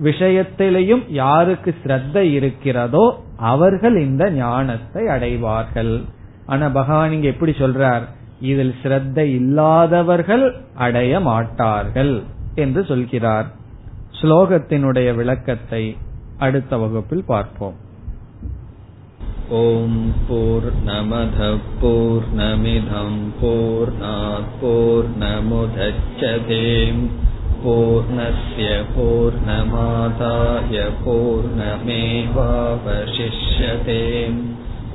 S1: விஷயத்திலையும் யாருக்கு ஸ்ரத்த இருக்கிறதோ அவர்கள் இந்த ஞானத்தை அடைவார்கள். ஆனா பகவான் இங்க எப்படி சொல்றார்? இதில் ஸ்ரத்த இல்லாதவர்கள் அடைய மாட்டார்கள் என்று சொல்கிறார் ஸ்லோகத்தினுடைய விளக்கத்தை அடுத்த வகுப்பில் பார்ப்போம்
S2: ॐ पूर्णमधः पूर्णमिधम् पूर्णात् पूर्णमुदच्छते पूर्णस्य पूर्णमादाय पूर्णमेवावशिष्यते